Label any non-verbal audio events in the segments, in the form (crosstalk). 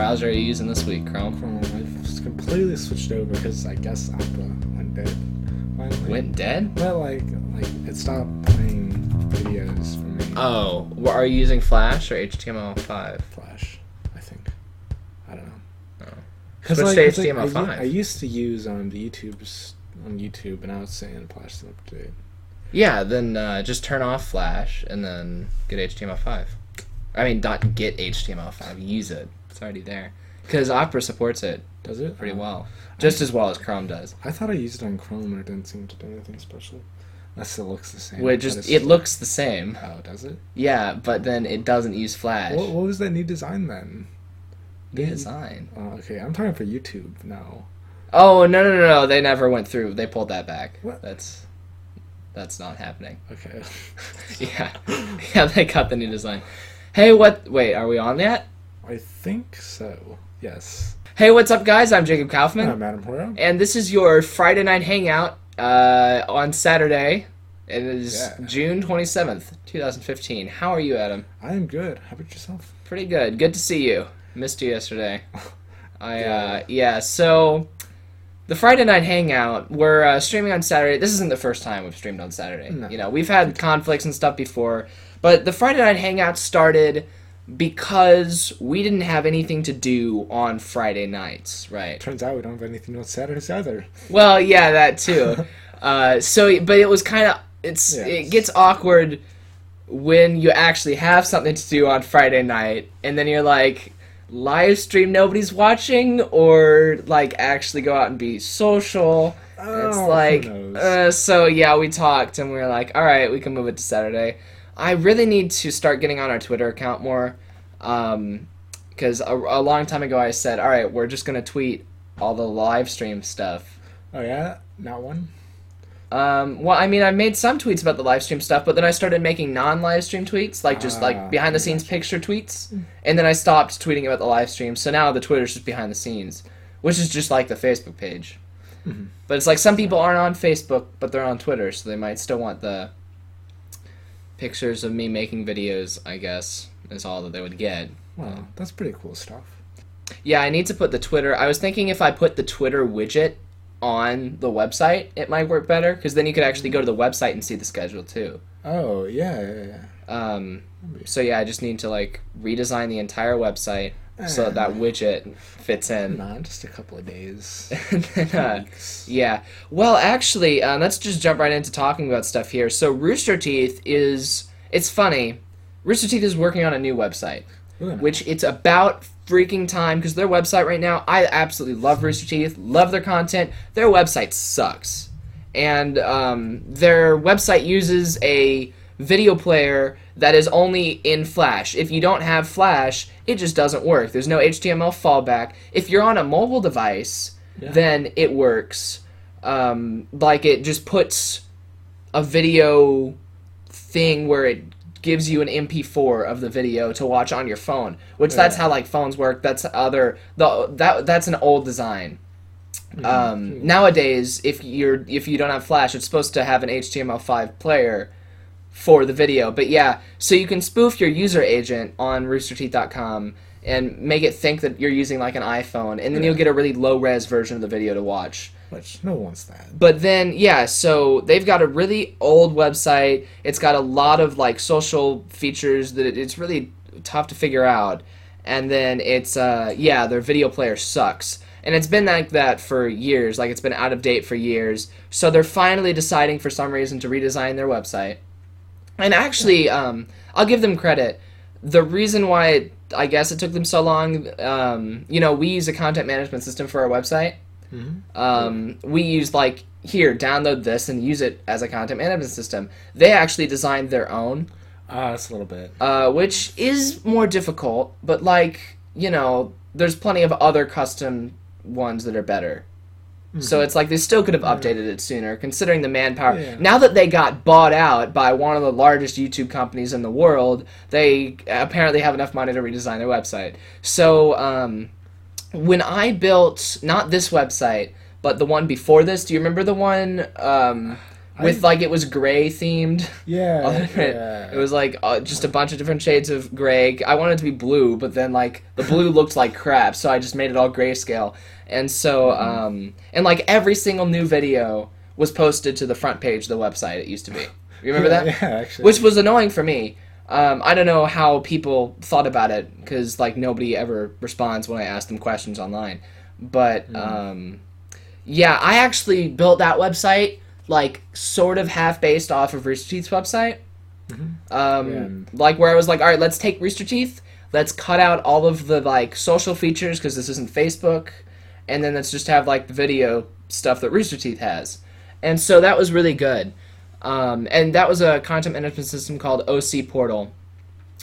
Browser are you using this week? Chrome. Chrome. I've just completely switched over because I guess Opera went dead. Finally. Went dead? Well, like, like it stopped playing videos for me. Oh, wh- are you using Flash or HTML5? Flash, I think. I don't know. Oh. Because Switch like, to it's like, I, HTML5. I used to use um the YouTube's on YouTube, and I was saying Flash is up to date. Yeah, then uh, just turn off Flash and then get HTML5. I mean, not get HTML5. Use it. It's already there. Because Opera supports it Does it? pretty Oh. well, just as well as Chrome does. I thought I used it on Chrome, and it didn't seem to do anything special. That still looks the same. Which but just it looks the same. Oh, does it? Yeah, but then it doesn't use Flash. What, what was that new design then? New design. Oh, okay, I'm talking for YouTube now. Oh no no no no! They never went through. They pulled that back. What? That's that's not happening. (laughs) Okay. (laughs) Yeah, (laughs) yeah. They got the new design. Hey, what? Wait, are we on yet? I think so. Yes. Hey, what's up, guys? I'm Jacob Kaufman. Uh, Madam Hora. And this is your Friday night hangout uh, on Saturday. It is Yeah. June 27th, 2015. How are you, Adam? I am good. How about yourself? Pretty good. Good to see you. Missed you yesterday. (laughs) I, Yeah. uh, yeah, so the Friday night hangout, we're uh, streaming on Saturday. This isn't the first time we've streamed on Saturday. No. You know, we've had conflicts and stuff before, but the Friday night hangout started because we didn't have anything to do on Friday nights, right? Turns out we don't have anything on Saturdays either. Well, yeah, that too. (laughs) uh, so, but it was kind of it's Yeah, it gets awkward when you actually have something to do on Friday night, and then you're like, live stream nobody's watching, or like actually go out and be social. And it's Oh, like, uh, so yeah, we talked and we were like, all right, we can move it to Saturday. I really need to start getting on our Twitter account more, because a, a long time ago I said, all right, we're just gonna tweet all the live stream stuff. Oh yeah, not one. Um, well, I mean, I made some tweets about the live stream stuff, but then I started making non-live stream tweets, like just Ah, like behind the scenes picture tweets, and then I stopped tweeting about the live stream. So now the Twitter's just behind the scenes, which is just like the Facebook page. Mhm. But it's like some people aren't on Facebook, but they're on Twitter, so they might still want the pictures of me making videos. I guess is all that they would get. Wow, that's pretty cool stuff. Yeah, I need to put the Twitter. I was thinking if I put the Twitter widget on the website, it might work better because then you could actually go to the website and see the schedule too. Oh yeah, yeah, yeah. Um, so yeah, I just need to like redesign the entire website so that that widget fits in. Nah, just a couple of days. (laughs) And then, uh, yeah. Well, actually, uh, let's just jump right into talking about stuff here. So Rooster Teeth is it's funny. Rooster Teeth is working on a new website. Ooh, which it's about freaking time because their website right now i absolutely love rooster teeth love their content. Their website sucks. And um, their website uses a video player that is only in flash. If you don't have flash it just doesn't work. There's no html fallback. If you're on a mobile device Yeah. then it works. Um, like it just puts a video thing where it gives you an MP4 of the video to watch on your phone, which that's how like phones work. That's other the that that's an old design. Mm-hmm. Um, nowadays, if you're if you don't have Flash, it's supposed to have an HTML5 player for the video. But yeah, so you can spoof your user agent on roosterteeth.com and make it think that you're using like an iPhone, and then Yeah. you'll get a really low res version of the video to watch. Which no one wants that. But then, yeah, so they've got a really old website. It's got a lot of like social features that it, it's really tough to figure out. And then it's, uh, yeah, their video player sucks. And it's been like that for years. Like it's been out of date for years. So they're finally deciding for some reason to redesign their website. And actually, um, I'll give them credit. The reason why it, I guess it took them so long, um, you know, we use a content management system for our website Mm-hmm. um, we use like here download this and use it as a content management system. They actually designed their own. Ah, that's a little bit. uh, which is more difficult but like you know there's plenty of other custom ones that are better. So it's like they still could have updated it sooner considering the manpower. Yeah. now that they got bought out by one of the largest youtube companies in the world they apparently have enough money to redesign their website. So um, when I built not this website, but the one before this, do you remember the one? Um, with like it was gray themed. Yeah, (laughs) yeah. It was like uh, just a bunch of different shades of gray. I wanted it to be blue, but then like the blue (laughs) looked like crap, so I just made it all grayscale. And so, um, and like every single new video was posted to the front page of the website. It used to be. You remember that? Yeah, actually. Which was annoying for me. Um, I don't know how people thought about it because like nobody ever responds when I ask them questions online. But um, yeah, I actually built that website like sort of half based off of Rooster Teeth's website. Um, Yeah. Like where I was like, all right, let's take Rooster Teeth, let's cut out all of the like social features because this isn't Facebook, and then let's just have like the video stuff that Rooster Teeth has. And so that was really good. Um, and that was a content management system called ocPortal,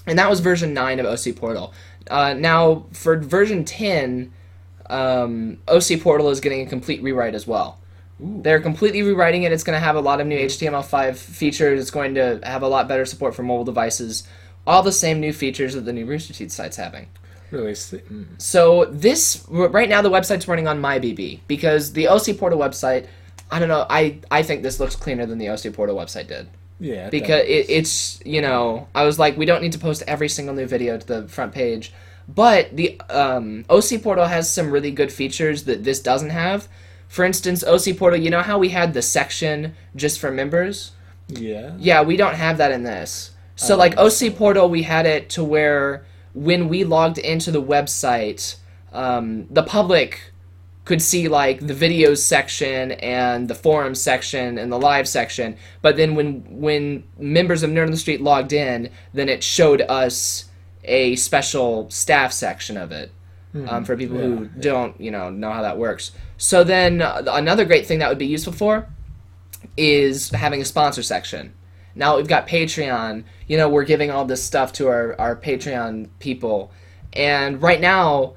and that was version nine of ocPortal. Uh, now for version ten, um, ocPortal is getting a complete rewrite as well. Ooh. They're completely rewriting it. It's going to have a lot of new HTML5 features. It's going to have a lot better support for mobile devices. All the same new features that the new Rooster Teeth site's having. really. mm. So this right now the website's running on MyBB because the ocPortal website. I don't know. I I think this looks cleaner than the ocPortal website did Yeah. because it, it's you know I was like we don't need to post every single new video to the front page, but the um, ocPortal has some really good features that this doesn't have. For instance, ocPortal, you know how we had the section just for members? Yeah. Yeah, we don't have that in this. So Oh, like ocPortal, we had it to where when we logged into the website, um, the public could see like the videos section and the forum section and the live section. But then when when members of Nerd on the Street logged in, then it showed us a special staff section of it um, for people who Hmm. Yeah, yeah. don't you know know how that works. So then uh, another great thing that would be useful for is having a sponsor section. Now we've got Patreon, you know, we're giving all this stuff to our, our Patreon people. And right now,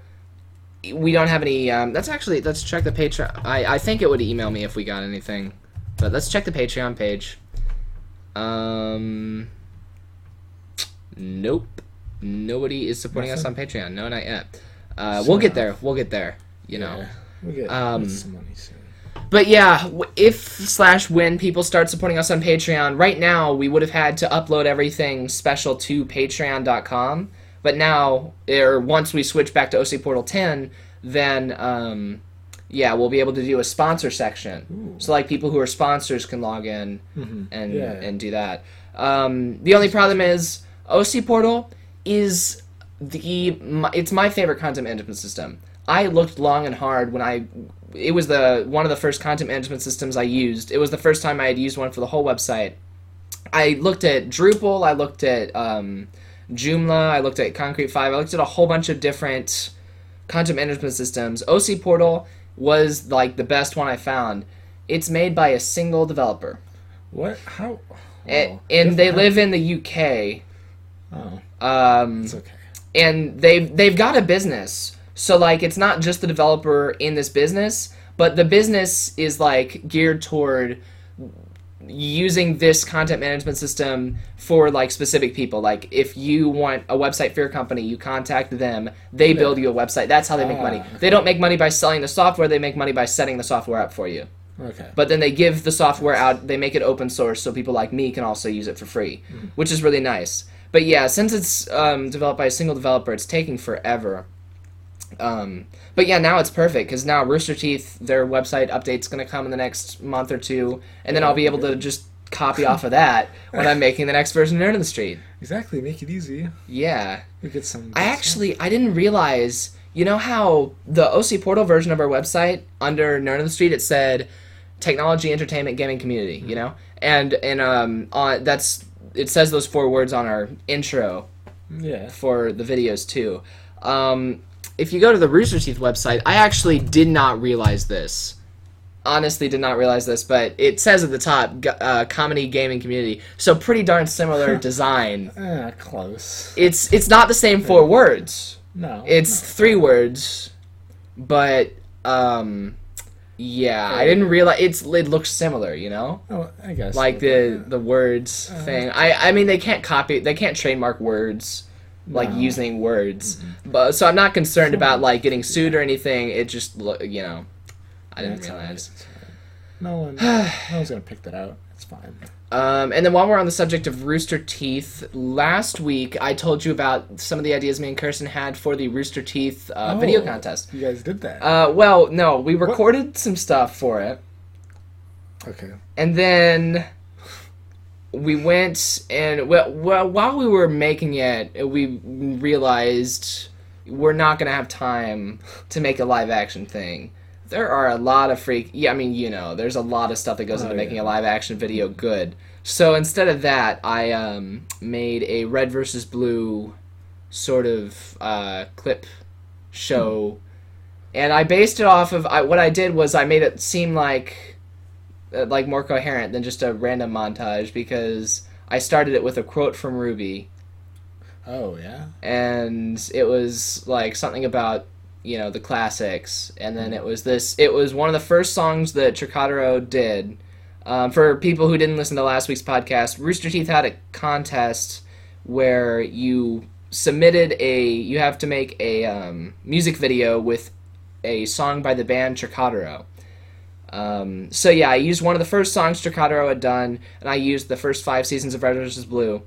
we don't have any. Um, that's actually, let's check the Patreon. I, I think it would email me if we got anything. But let's check the Patreon page. Um, nope. Nobody is supporting us on Patreon. No, not yet. Uh, we'll get there. We'll get there. You know. Yeah. We'll get Um, some money soon. But yeah, if slash when people start supporting us on Patreon, right now we would have had to upload everything special to Patreon.com. But now, or once we switch back to ocPortal 10, then um, yeah, we'll be able to do a sponsor section. Ooh. So like people who are sponsors can log in and Yeah. and do that. Um, the only problem is ocPortal is the my, it's my favorite content management system. I looked long and hard when I it was the one of the first content management systems I used. It was the first time I had used one for the whole website. I looked at Drupal, I looked at um, Joomla, I looked at Concrete Five, I looked at a whole bunch of different content management systems. ocPortal was like the best one I found. It's made by a single developer, What? How? A- wow. and they live in the UK. Oh, Um, it's okay. and they've they've got a business. So like it's not just the developer in this business, but the business is like geared toward using this content management system for like specific people. Like if you want a website for your company, you contact them, they build you a website. That's how they make Ah, money. okay. They don't make money by selling the software, they make money by setting the software up for you. Okay. But then they give the software out, they make it open source so people like me can also use it for free, which is really nice. But yeah, since it's um, developed by a single developer, it's taking forever. Um, but yeah, now it's perfect because now Rooster Teeth, their website update's going to come in the next month or two, and then I'll be able to just copy off of that when I'm making the next version of Nerd on the Street. Exactly. Make it easy. Yeah. We get some. I actually I didn't realize. You know how the ocPortal version of our website under Nerd on the Street it said technology, entertainment, gaming community. You know, and and um on that's it says those four words on our intro Yeah. for the videos too. Um, if you go to the Rooster Teeth website, I actually did not realize this. Honestly, did not realize this, but it says at the top, uh, comedy gaming community. So pretty darn similar (laughs) design. Ah, close. It's it's not the same four words. No. It's three words, but um, yeah, I didn't realize it's it looks similar. You know. Oh, I guess. like the the words Uh-huh. thing. I I mean they can't copy, they can't trademark words like No. using words. But so I'm not concerned about like getting sued or anything. It just you know, I didn't right, realize. No one. (sighs) no one's gonna pick that out. It's fine. Um, and then while we're on the subject of Rooster Teeth, last week I told you about some of the ideas me and Kirsten had for the Rooster Teeth uh, video Oh, contest. You guys did that. Uh, well, no, we recorded some stuff for it, okay. and then we went and well, well, while we were making it, we realized we're not gonna have time to make a live action thing. There are a lot of freak. Yeah, I mean, you know, there's a lot of stuff that goes Oh, into making yeah. a live action video good. So instead of that, I um, made a red versus blue sort of uh, clip show, and I based it off of I, what I did was I made it seem like uh, like more coherent than just a random montage because I started it with a quote from Ruby. Oh yeah. and it was like something about you know the classics. And then it was this it was one of the first songs that Trocadero did. Um, for people who didn't listen to last week's podcast Rooster Teeth had a contest where you submitted a you have to make a um, music video with a song by the band Trocadero um, so yeah I used one of the first songs Trocadero had done and I used the first five seasons of Red vs. Blue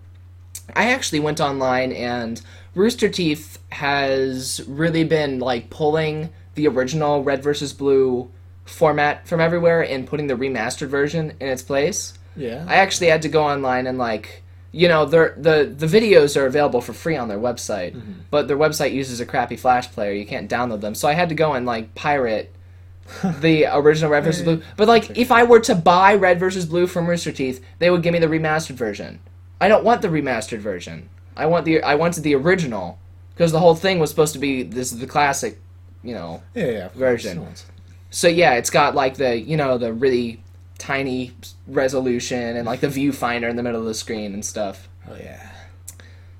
I actually went online and Rooster Teeth has really been like pulling the original Red vs. Blue format from everywhere and putting the remastered version in its place. Yeah. I actually had to go online and like you know the the videos are available for free on their website, but their website uses a crappy Flash player. You can't download them, so I had to go and like pirate the original Red versus Blue. But like if I were to buy Red versus Blue from Rooster Teeth, they would give me the remastered version. I don't want the remastered version. I want the I wanted the original because the whole thing was supposed to be this is the classic, you know. yeah, yeah. version. So yeah, it's got like the you know the really tiny resolution and like the viewfinder in the middle of the screen and stuff. Oh yeah.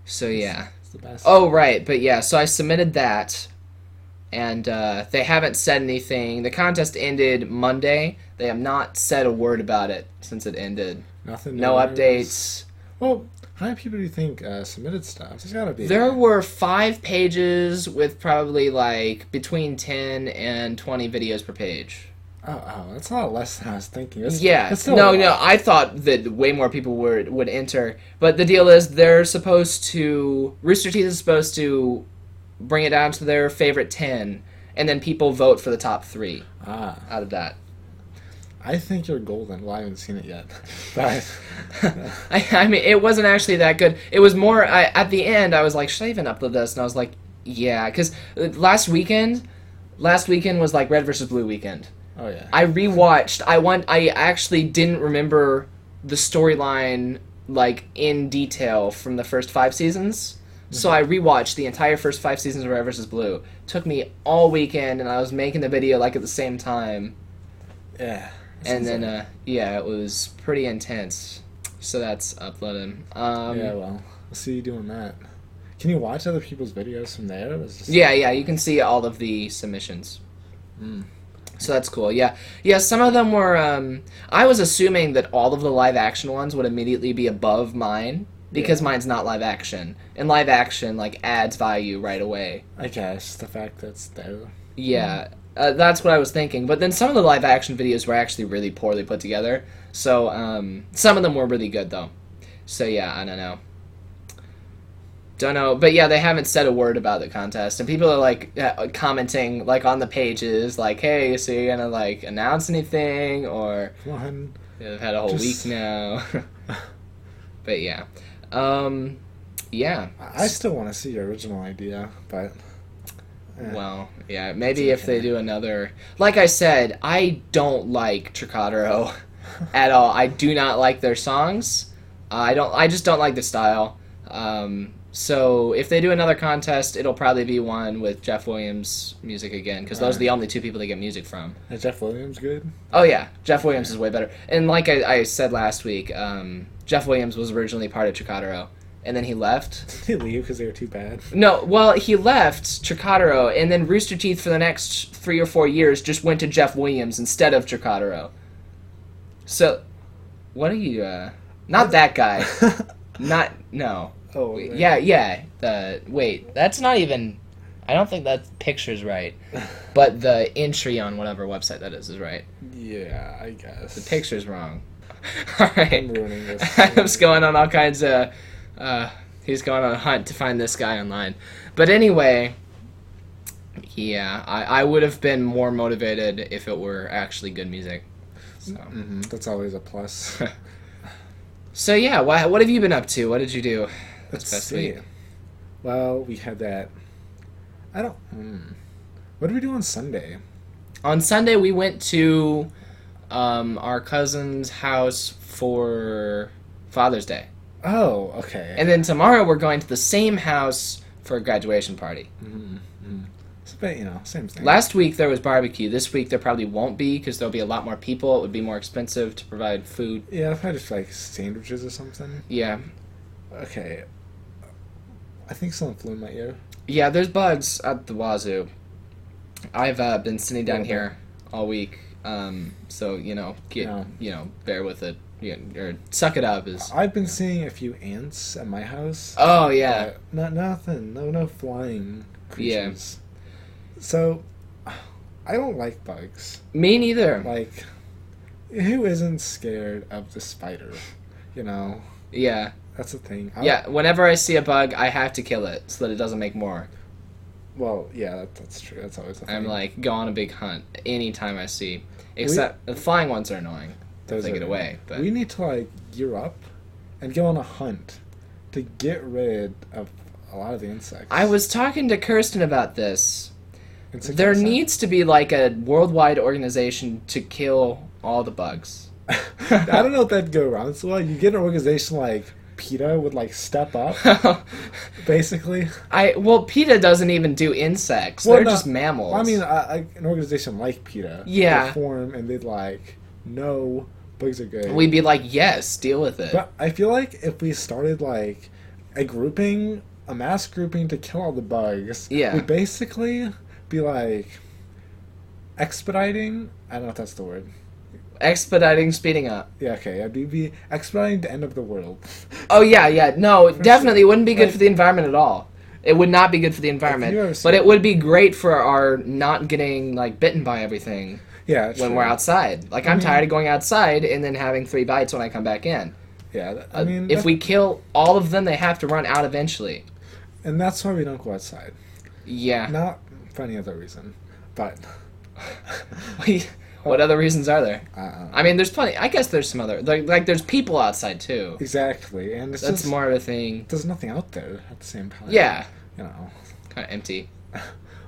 So yeah. It's the best. Oh right, but yeah, so I submitted that, and uh, they haven't said anything. The contest ended Monday. They have not said a word about it since it ended. Nothing. No updates. Well, how many people do you think uh, submitted stuff? There's gotta be. There were five pages with probably like between ten and twenty videos per page. Oh, oh, that's a lot less than I was thinking. That's, Yeah, that's no, no. I thought that way more people would would enter, but the deal is they're supposed to Rooster Teeth is supposed to bring it down to their favorite ten, and then people vote for the top three Ah, out of that. I think you're golden. Well, I haven't seen it yet, (laughs) but (laughs) I, I mean, it wasn't actually that good. It was more I, at the end. I was like, should I even upload this? And I was like, yeah, because last weekend, last weekend was like Red versus Blue weekend. oh yeah. I rewatched. I want. I actually didn't remember the storyline like in detail from the first five seasons. So I rewatched the entire first five seasons of Red vs. Blue. Took me all weekend, and I was making the video like at the same time. yeah. And then, uh, yeah, it was pretty intense. So that's uploaded. Um, yeah, yeah, well, we'll see you doing that. Can you watch other people's videos from there? Just- yeah, You can see all of the submissions. Mm. So that's cool. Yeah, yeah. Some of them were. Um, I was assuming that all of the live action ones would immediately be above mine because Yeah. mine's not live action, and live action like adds value right away. I guess the fact that's there. Yeah, uh, that's what I was thinking. But then some of the live action videos were actually really poorly put together. So um, some of them were really good though. So yeah, I don't know. Don't know, but yeah, they haven't said a word about the contest, and people are like uh, commenting like on the pages, like, "Hey, so you're gonna like announce anything?" Or Come on. they've had a whole Just- week now. (laughs) (laughs) but yeah, um, yeah. I still want to see your original idea, but. eh. Well, yeah, maybe if they do another. Like I said, I don't like Trocadero (laughs) at all. I do not like their songs. Uh, I don't. I just don't like the style. Um, so if they do another contest, it'll probably be one with Jeff Williams music again, because those are the only two people they get music from. Is Jeff Williams good? Oh yeah, Jeff Williams is way better. And like I, I said last week, um, Jeff Williams was originally part of Trocadero, and then he left. (laughs) Did he leave because they were too bad? No, well, he left Trocadero, and then Rooster Teeth for the next three or four years just went to Jeff Williams instead of Trocadero. So, what are you? uh... Not that guy. (laughs) Not no. oh, man. yeah, yeah. The wait, that's not even. I don't think that picture's right. (laughs) But the entry on whatever website that is is right. Yeah, I guess. The picture's wrong. (laughs) all right. I'm ruining this. (laughs) Adam's going on all kinds of. Uh, he's going on a hunt to find this guy online. But anyway, yeah, I, I would have been more motivated if it were actually good music. So, Mhm, That's always a plus. (laughs) so yeah, what, what have you been up to? What did you do? Let's past see. week? Well, we had that. I don't. Hmm. What did we do on Sunday? On Sunday, we went to um, our cousin's house for Father's Day. Oh, okay. And then tomorrow, we're going to the same house for a graduation party. Mhm, mhm. It's a bit, you know, same thing. Last week there was barbecue. This week there probably won't be because there'll be a lot more people. It would be more expensive to provide food. Yeah, if I just like sandwiches or something. Yeah, Okay. I think someone flew in my ear. yeah. There's bugs at the wazoo. I've uh, been sitting down here all week, um, so you know, get Yeah. you know, bear with it, yeah, or suck it up. Is I've been seeing a few ants at my house. oh yeah, Not nothing. No, no flying creatures. Yeah. So, I don't like bugs. me neither. Like, who isn't scared of the spider? You know, Yeah, that's the thing. I- yeah. Whenever I see a bug, I have to kill it so that it doesn't make more. Well, yeah, that, that's true. That's always the thing. I'm like go on a big hunt anytime I see. Except the flying ones are annoying. Those they are- get away, but- we need to like gear up and go on a hunt to get rid of a lot of the insects. I was talking to Kirsten about this. Insect There insect. needs to be like a worldwide organization to kill all the bugs. (laughs) I don't know if that'd go around so well. You get an organization like PETA would like step up, (laughs) basically. I well, PETA doesn't even do insects. Well, They're no, just mammals. I mean, I, I, an organization like PETA, Yeah. would form and they'd like, no, bugs are good. we'd be like, yes, deal with it. But I feel like if we started like a grouping, a mass grouping to kill all the bugs, Yeah. we'd basically be like expediting. I don't know if that's the word. Expediting, speeding up. Yeah, okay. I'd be, expediting the end of the world. (laughs) Oh yeah, yeah. No, definitely it wouldn't be good Like- for the environment at all. It would not be good for the environment. But it would be great for our not getting like bitten by everything yeah, when true. we're outside. Like I I'm mean- tired of going outside and then having three bites when I come back in. Yeah, I Uh, mean, if we kill all of them, they have to run out eventually. and that's why we don't go outside. Yeah. Not for any other reason, but (laughs) what other reasons are there? uh, I mean, there's plenty. I guess there's some other like like there's people outside too. exactly. And it's That's just, more of a thing. There's nothing out there at the same time. Yeah, you know. kind of empty. (laughs)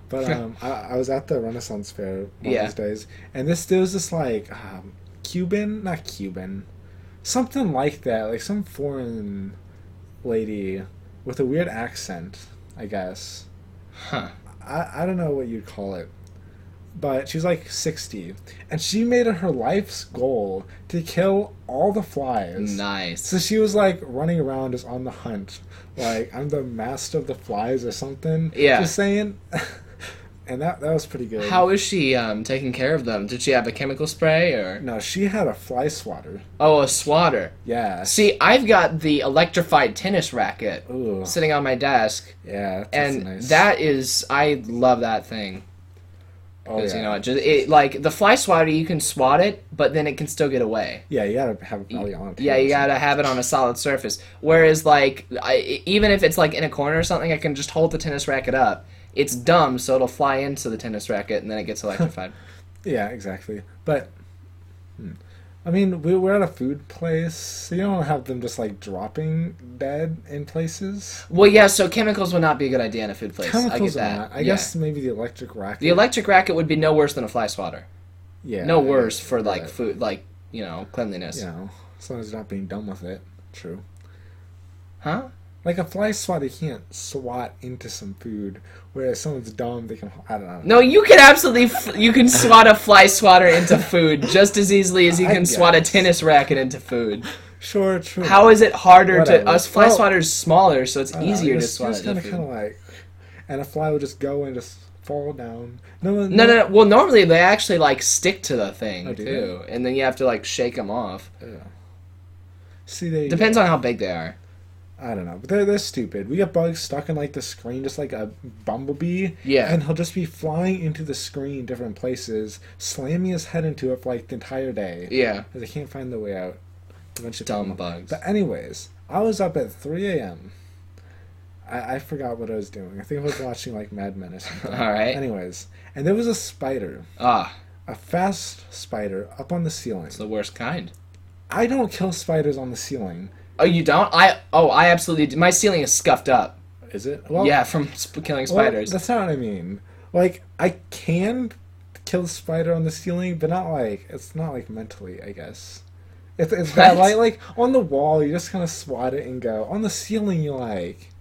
But um, (laughs) I, I was at the Renaissance Fair one Yeah. of these days, and this there was this like um, Cuban, not Cuban, something like that, like some foreign lady with a weird accent, I guess. Huh. I, I don't know what you'd call it, but she's like sixty, and she made it her life's goal to kill all the flies. Nice. So she was like running around just on the hunt, like I'm the master of the flies or something. Yeah. Just saying. (laughs) and that that was pretty good. How is she um, taking care of them? Did she have a chemical spray or? No, she had a fly swatter. Oh, a swatter. Yeah. See, I've got the electrified tennis racket Ooh. sitting on my desk, Yeah. That's and nice. that is I love that thing. Oh yeah. you know, it just it like the fly swatter, you can swat it, but then it can still get away. yeah, you gotta have it probably on. Yeah, you gotta have it on a solid surface. Whereas, like, I, even if it's like in a corner or something, I can just hold the tennis racket up. It's dumb, so it'll fly into the tennis racket and then it gets (laughs) electrified. Yeah, exactly. But, hmm. I mean, we we're at a food place, so you don't have them just like dropping dead in places. well, yeah, so chemicals would not be a good idea in a food place. I get Chemicals that. not. I Yeah. guess maybe the electric racket. the electric racket would be no worse than a fly swatter. Yeah. no worse for like but, food, like you know, cleanliness. You know, as long as you're not being dumb with it. True. Huh? Like a fly swatter can't swat into some food, whereas someone's dumb, they can. I don't know. No, you can absolutely f- you can swat a fly swatter into food just as easily as you can swat a tennis racket into food. Sure, true. How is it harder Whatever. to us? Fly Well, swatter's smaller, so it's don't know, easier to swat into food. kinda like, and a fly would just go and just fall down. No, No, no, no. Well, normally they actually like stick to the thing Oh, too, and then you have to like shake them off. See, they Depends on how big they are. I don't know, but they're they're stupid. We get bugs stuck in like the screen, just like a bumblebee. Yeah. and he'll just be flying into the screen different places, slamming his head into it for like the entire day. Yeah. because they can't find the way out. eventually Dumb put 'em up. bugs. But anyways, I was up at 3 a.m. I, I forgot what I was doing. I think I was watching like Mad Men or something. (laughs) All right. Anyways, and there was a spider, Ah, a fast spider, up on the ceiling. it's the worst kind. I don't kill spiders on the ceiling. Oh, you don't? I oh, I absolutely do. My ceiling is scuffed up. Is it? yeah, from sp- killing well, spiders. that's not what I mean. Like I can kill a spider on the ceiling, but not like it's not like mentally. I guess. It's, it's bad. What? Like like on the wall, you just kind of swat it and go. On the ceiling, you like.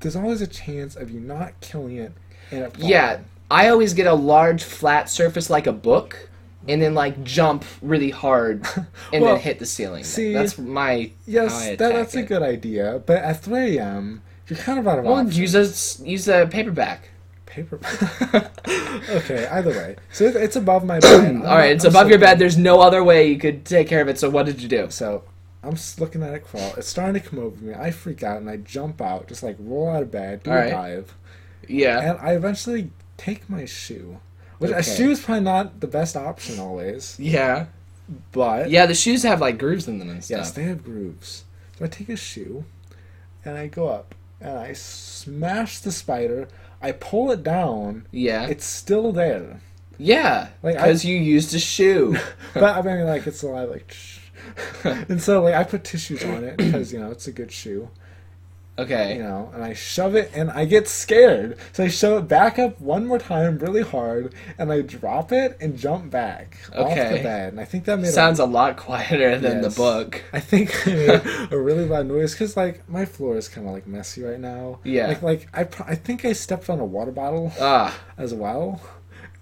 There's always a chance of you not killing it and it falling. yeah, I always get a large flat surface like a book, and then like jump really hard, (laughs) and Well, then hit the ceiling. see, that's my Yes, that, that's a good idea. But at 3 a.m., you're kind of out of Well, options. use a use a paperback. paper. (laughs) okay, either way. So it- it's above my bed. (coughs) All right, it's I'm above your sleeping. bed. There's no other way you could take care of it. So what did you do? So I'm just looking at it crawl. It's starting to come over me. I freak out and I jump out, just like roll out of bed, do All a right. dive, Yeah. and I eventually take my shoe. Which a Okay. shoe is probably not the best option always, Yeah. but Yeah. The shoes have like grooves in them and stuff. yes, they have grooves. So I take a shoe, and I go up and I smash the spider. I pull it down. yeah. It's still there. yeah. Like, Because you used a shoe. (laughs) but I mean, like it's a alive, like. (laughs) and so, like, I put tissues on it because you know it's a good shoe, okay. you know. And I shove it, and I get scared, so I shove it back up one more time, really hard, and I drop it and jump back okay. off the bed. And I think that made Sounds A, a lot quieter than Yes. the book. I think I made (laughs) a really loud noise because, like, my floor is kind of like messy right now. Yeah. Like, like I, pro- I think I stepped on a water bottle Ah. as well.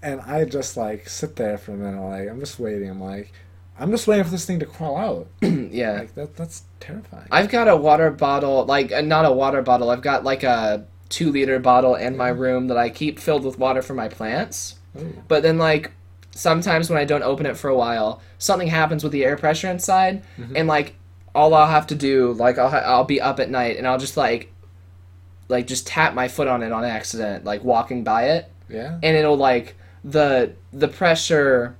And I just like sit there for a minute, like I'm just waiting. I'm like, I'm just waiting for this thing to crawl out. (clears throat) yeah. Like that, that's terrifying. I've got a water bottle, like uh, not a water bottle. I've got like a two liter bottle in my room that I keep filled with water for my plants. Ooh. But then like sometimes when I don't open it for a while, something happens with the air pressure inside, and like all I'll have to do, like I'll ha- I'll be up at night and I'll just like like just tap my foot on it on accident, like walking by it, yeah. and it'll like the the pressure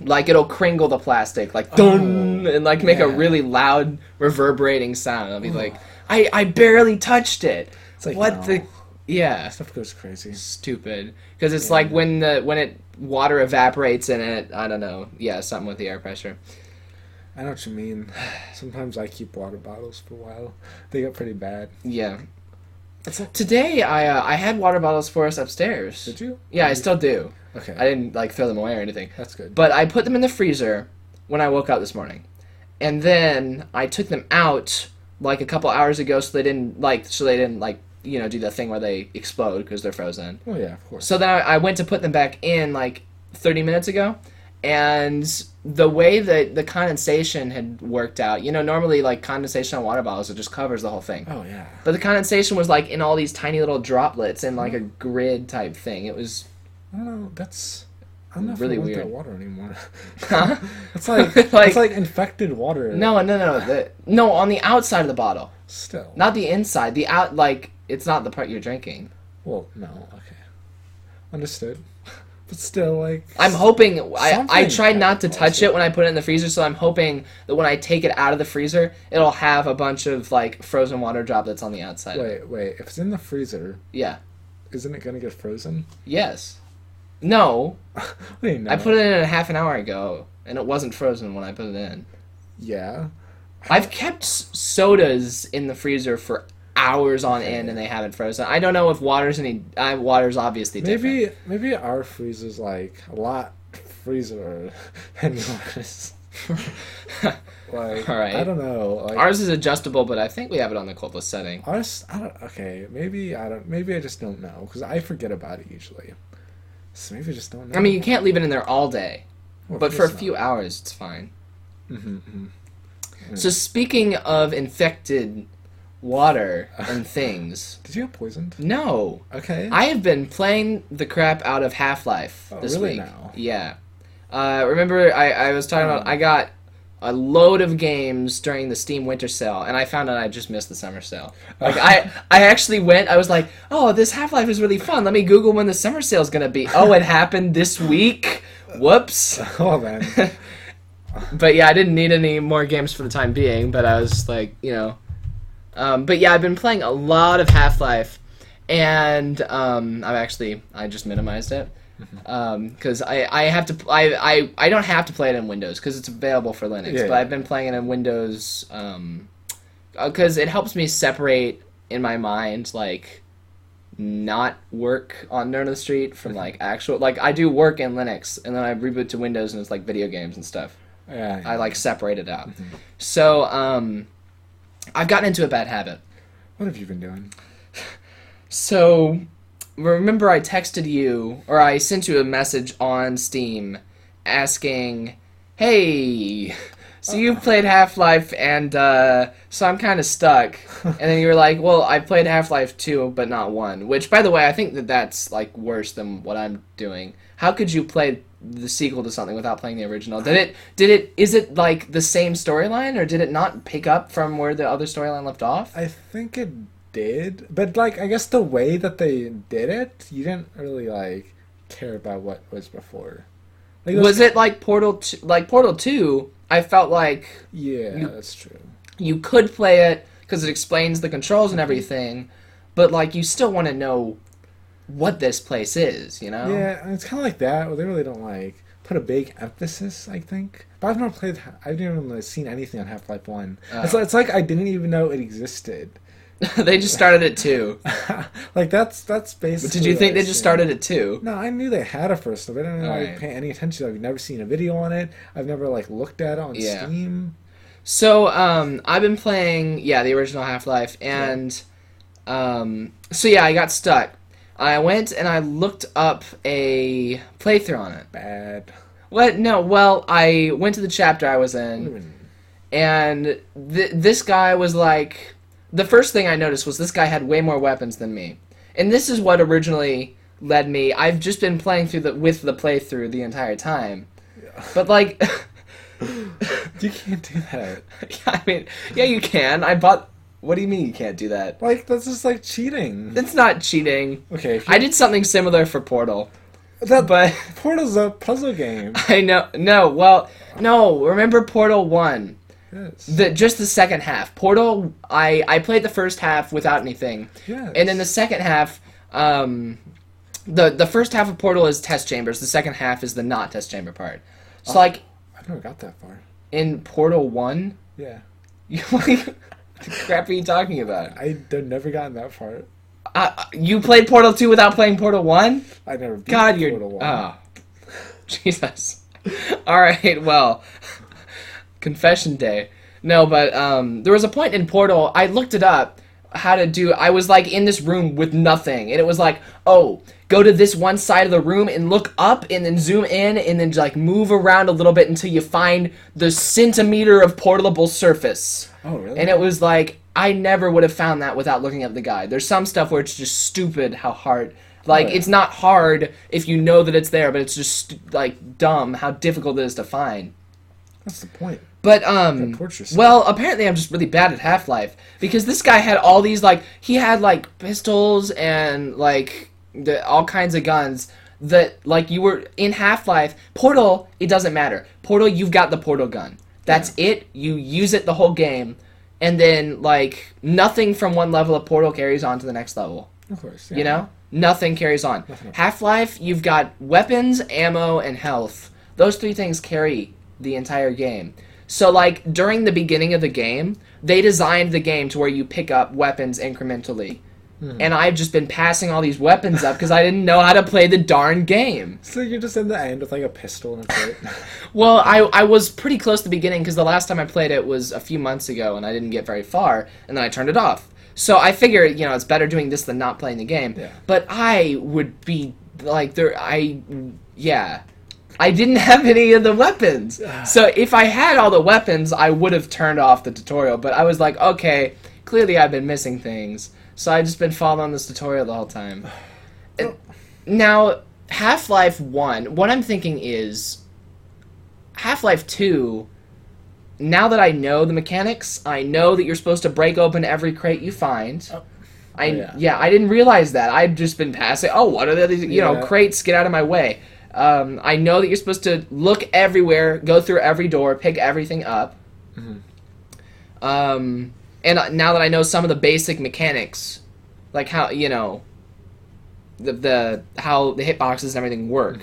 like it'll kringle the plastic like dun and like make a Oh, really loud reverberating sound. I'll be like i i barely touched it. It's like what no. the yeah stuff goes crazy. stupid. Because it's like when the when it water evaporates in it i don't know. Yeah something with the air pressure. I know what you mean. (sighs) Sometimes I keep water bottles for a while. They get pretty bad. yeah. Today i uh, i had water bottles for us upstairs. Did you? yeah i still do Okay, i didn't like throw them away or anything that's good. But I put them in the freezer when I woke up this morning. And then I took them out like a couple hours ago so they didn't like so they didn't like you know do the thing where they explode because they're frozen. oh yeah, of course. So then I, I went to put them back in like 30 minutes ago and the way that the condensation had worked out, you know, normally like condensation on water bottles it just covers the whole thing. oh yeah. But the condensation was like in all these tiny little droplets in like mm-hmm. a grid type thing. It was I don't know. That's. I'm not Really weird. that water anymore. (laughs) Huh? (laughs) it's like, (laughs) Like- it's like infected water. No, no, no, the, no. On the outside of the bottle, Still. not the inside. The out, like it's not the part you're drinking. Well, no. Okay. Understood. But still, like. I'm hoping. I I tried not to touch also- it when I put it in the freezer, so I'm hoping that when I take it out of the freezer, it'll have a bunch of like frozen water droplets on the outside. Wait, wait. If it's in the freezer, Yeah. isn't it gonna get frozen? Yes. No, (laughs) you know? I put it in a half an hour ago, and it wasn't frozen when I put it in. Yeah. I've kept sodas in the freezer for hours on end, and they haven't frozen. I don't know if water's any. Uh, water's obviously different. Maybe maybe our freezer's like a lot freezer (laughs) than yours. (laughs) like All right. I don't know. Like Ours is adjustable, but I think we have it on the coldest setting. ours I don't okay, maybe I don't maybe I just don't know cuz I forget about it usually. So maybe I just don't know. I mean, you can't leave it in there all day, Well, but for a few not. hours, it's fine. Mhm, mhm. So, speaking of infected water (laughs) and things, Did you get poisoned? no, Okay. I have been playing the crap out of Half Life Oh, this really week. now? Yeah. Uh, remember, I, I was talking about Oh. I got a load of games during the Steam Winter Sale, and I found out I just missed the summer sale. Like I, (laughs) I actually went. I was like, "Oh, this Half Life is really fun. Let me Google when the summer sale is gonna be." Oh, it happened this week. Whoops. (laughs) well then. (laughs) but yeah, I didn't need any more games for the time being. But I was like, you know, um, but yeah, I've been playing a lot of Half Life, and um, I've actually I just minimized it Mm-hmm. Um, because I, I have to I, I I don't have to play it in Windows because it's available for Linux. Yeah, but yeah. I've been playing it in Windows um, uh, because it helps me separate in my mind like not work on Nerd of the Street from mm-hmm. like actual like I do work in Linux and then I reboot to Windows and it's like video games and stuff. Yeah. I like separate it out. Mm-hmm. So um, I've gotten into a bad habit. What have you been doing? (laughs) So remember I texted you or I sent you a message on Steam asking, "Hey, so you've played Half-Life and uh, so I'm kind of stuck." (laughs) and then you were like, "Well, I played Half-Life 2 but not 1." Which by the way, I think that that's like worse than what I'm doing. How could you play the sequel to something without playing the original? Did it did it is it like the same storyline or did it not pick up from where the other storyline left off? I think it did, but like I guess the way that they did it, you didn't really like care about what was before. Like, was it like Portal 2, like Portal 2 I felt like Yeah, you- that's true. you could play it because it explains the controls and everything but like you still want to know what this place is you know Yeah, it's kind of like that. Where they really don't like put a big emphasis. I think, but I've never played. I've never even seen anything on Half Life One. It's, Oh. like, it's like I didn't even know it existed. (laughs) they just started at 2 (laughs) like that's that's basically. did you think they just started at 2 No, I knew they had a first, but I didn't like, Alright. pay any attention. I've never seen a video on it. I've never like looked at it on Yeah. Steam. so um i've been playing yeah the original half-life and um so yeah i got stuck i went and i looked up a playthrough on it Bad. what no well i went to the chapter i was in Even- and th- this guy was like the first thing i noticed was this guy had way more weapons than me and this is what originally led me i've just been playing through the with the playthrough the entire time but like (laughs) You can't do that. i mean yeah you can i bought what do you mean you can't do that Like that's just like cheating. it's not cheating Okay, i did something similar for portal that. but Portal's a puzzle game. (laughs) i know no well no remember portal 1 Yes. the just the second half portal i i played the first half without anything yes. and then the second half um the the first half of portal is test chambers the second half is the not test chamber part so Oh. like I've never got that far. in portal 1 Yeah. you (laughs) what the crap are you talking about I have never gotten that far. uh, you played portal 2 without playing portal 1 I never. God you're Portal 1. oh (laughs) jesus all right well confession day no but um there was a point in portal i looked it up how to do i was like in this room with nothing and it was like oh go to this one side of the room and look up and then zoom in and then like move around a little bit until you find the centimeter of portable surface Oh really? and it was like I never would have found that without looking at the guide. There's some stuff where it's just stupid how hard. Like Oh, yeah. it's not hard if you know that it's there, but it's just like dumb how difficult it is to find. That's the point. But um Gotta torture yourself. well, apparently I'm just really bad at Half-Life because this guy had all these like he had like pistols and like the, all kinds of guns that like you were in Half-Life. Portal, it doesn't matter. Portal, you've got the portal gun. That's it. You use it the whole game. And then like nothing from one level of Portal carries on to the next level. Of course. You know? Nothing carries on. Half Life, you've got weapons, ammo, and health. Those three things carry the entire game. So, like, during the beginning of the game, they designed the game to where you pick up weapons incrementally. Hmm. And I've just been passing all these weapons up because I didn't know how to play the darn game. So you're just in the end with like a pistol and a plate. (laughs) Well, I, I was pretty close to the beginning because the last time I played it was a few months ago and I didn't get very far, and then I turned it off. So I figure, you know, it's better doing this than not playing the game. Yeah. But I would be like, there, I, yeah. I didn't have any of the weapons. (sighs) So if I had all the weapons, I would have turned off the tutorial. But I was like, okay, clearly I've been missing things. So I've just been following this tutorial the whole time. And (sighs) uh, Now, Half Life 1, what I'm thinking is Half Life 2, now that I know the mechanics, I know that you're supposed to break open every crate you find. Oh. I Oh, yeah. yeah. I didn't realize that. I've just been passing. Oh, what are these? You know, crates. Get out of my way. Um, I know that you're supposed to look everywhere, go through every door, pick everything up. Mhm. Um, and uh, now that I know some of the basic mechanics, like how you know, the the how the hitboxes and everything work,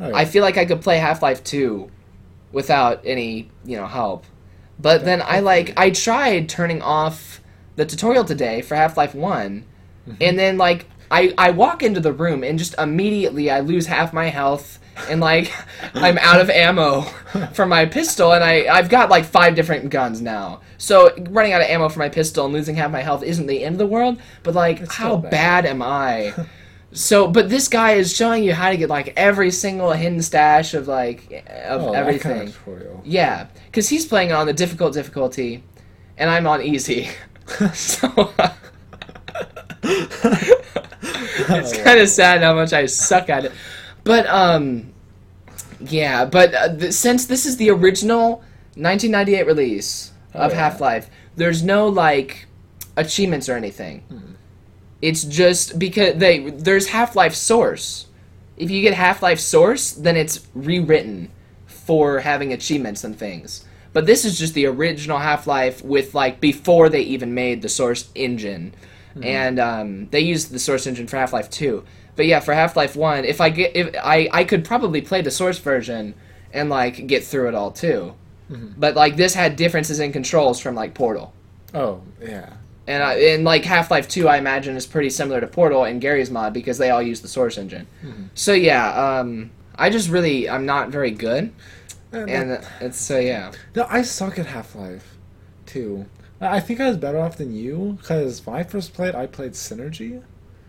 Oh, yeah. I feel like I could play Half Life Two without any you know help. But then I like I tried turning off the tutorial today for Half Life One, and then like I I walk into the room and just immediately I lose half my health and like I'm out of ammo for my pistol and I I've got like five different guns now. So running out of ammo for my pistol and losing half my health isn't the end of the world, but like It's how bad. bad. am I? So, but this guy is showing you how to get like every single hidden stash of like of oh, everything. kind of tutorial. Yeah, because he's playing on the difficult difficulty, and I'm on easy. (laughs) so (laughs) (laughs) it's kind of sad how much I suck at it. But um, yeah. But uh, th- since this is the original 1998 release of Oh, yeah. Half Life, there's no like achievements or anything. Hmm. It's just because they there's Half Life Source. If you get Half Life Source, then it's rewritten for having achievements and things. But this is just the original Half Life with like before they even made the Source engine, Mm-hmm. and um, they used the Source engine for Half Life Two. But yeah, for Half Life One, if I get if I I could probably play the Source version and like get through it all too. Mm-hmm. But like this had differences in controls from like Portal. Oh yeah. And I, and like Half Life Two, I imagine is pretty similar to Portal and Garry's mod because they all use the Source engine. Mm-hmm. So yeah, um, I just really I'm not very good, uh, And, and uh, it's so yeah. no, I suck at Half Life, too. I think I was better off than you because when I first played, I played Synergy.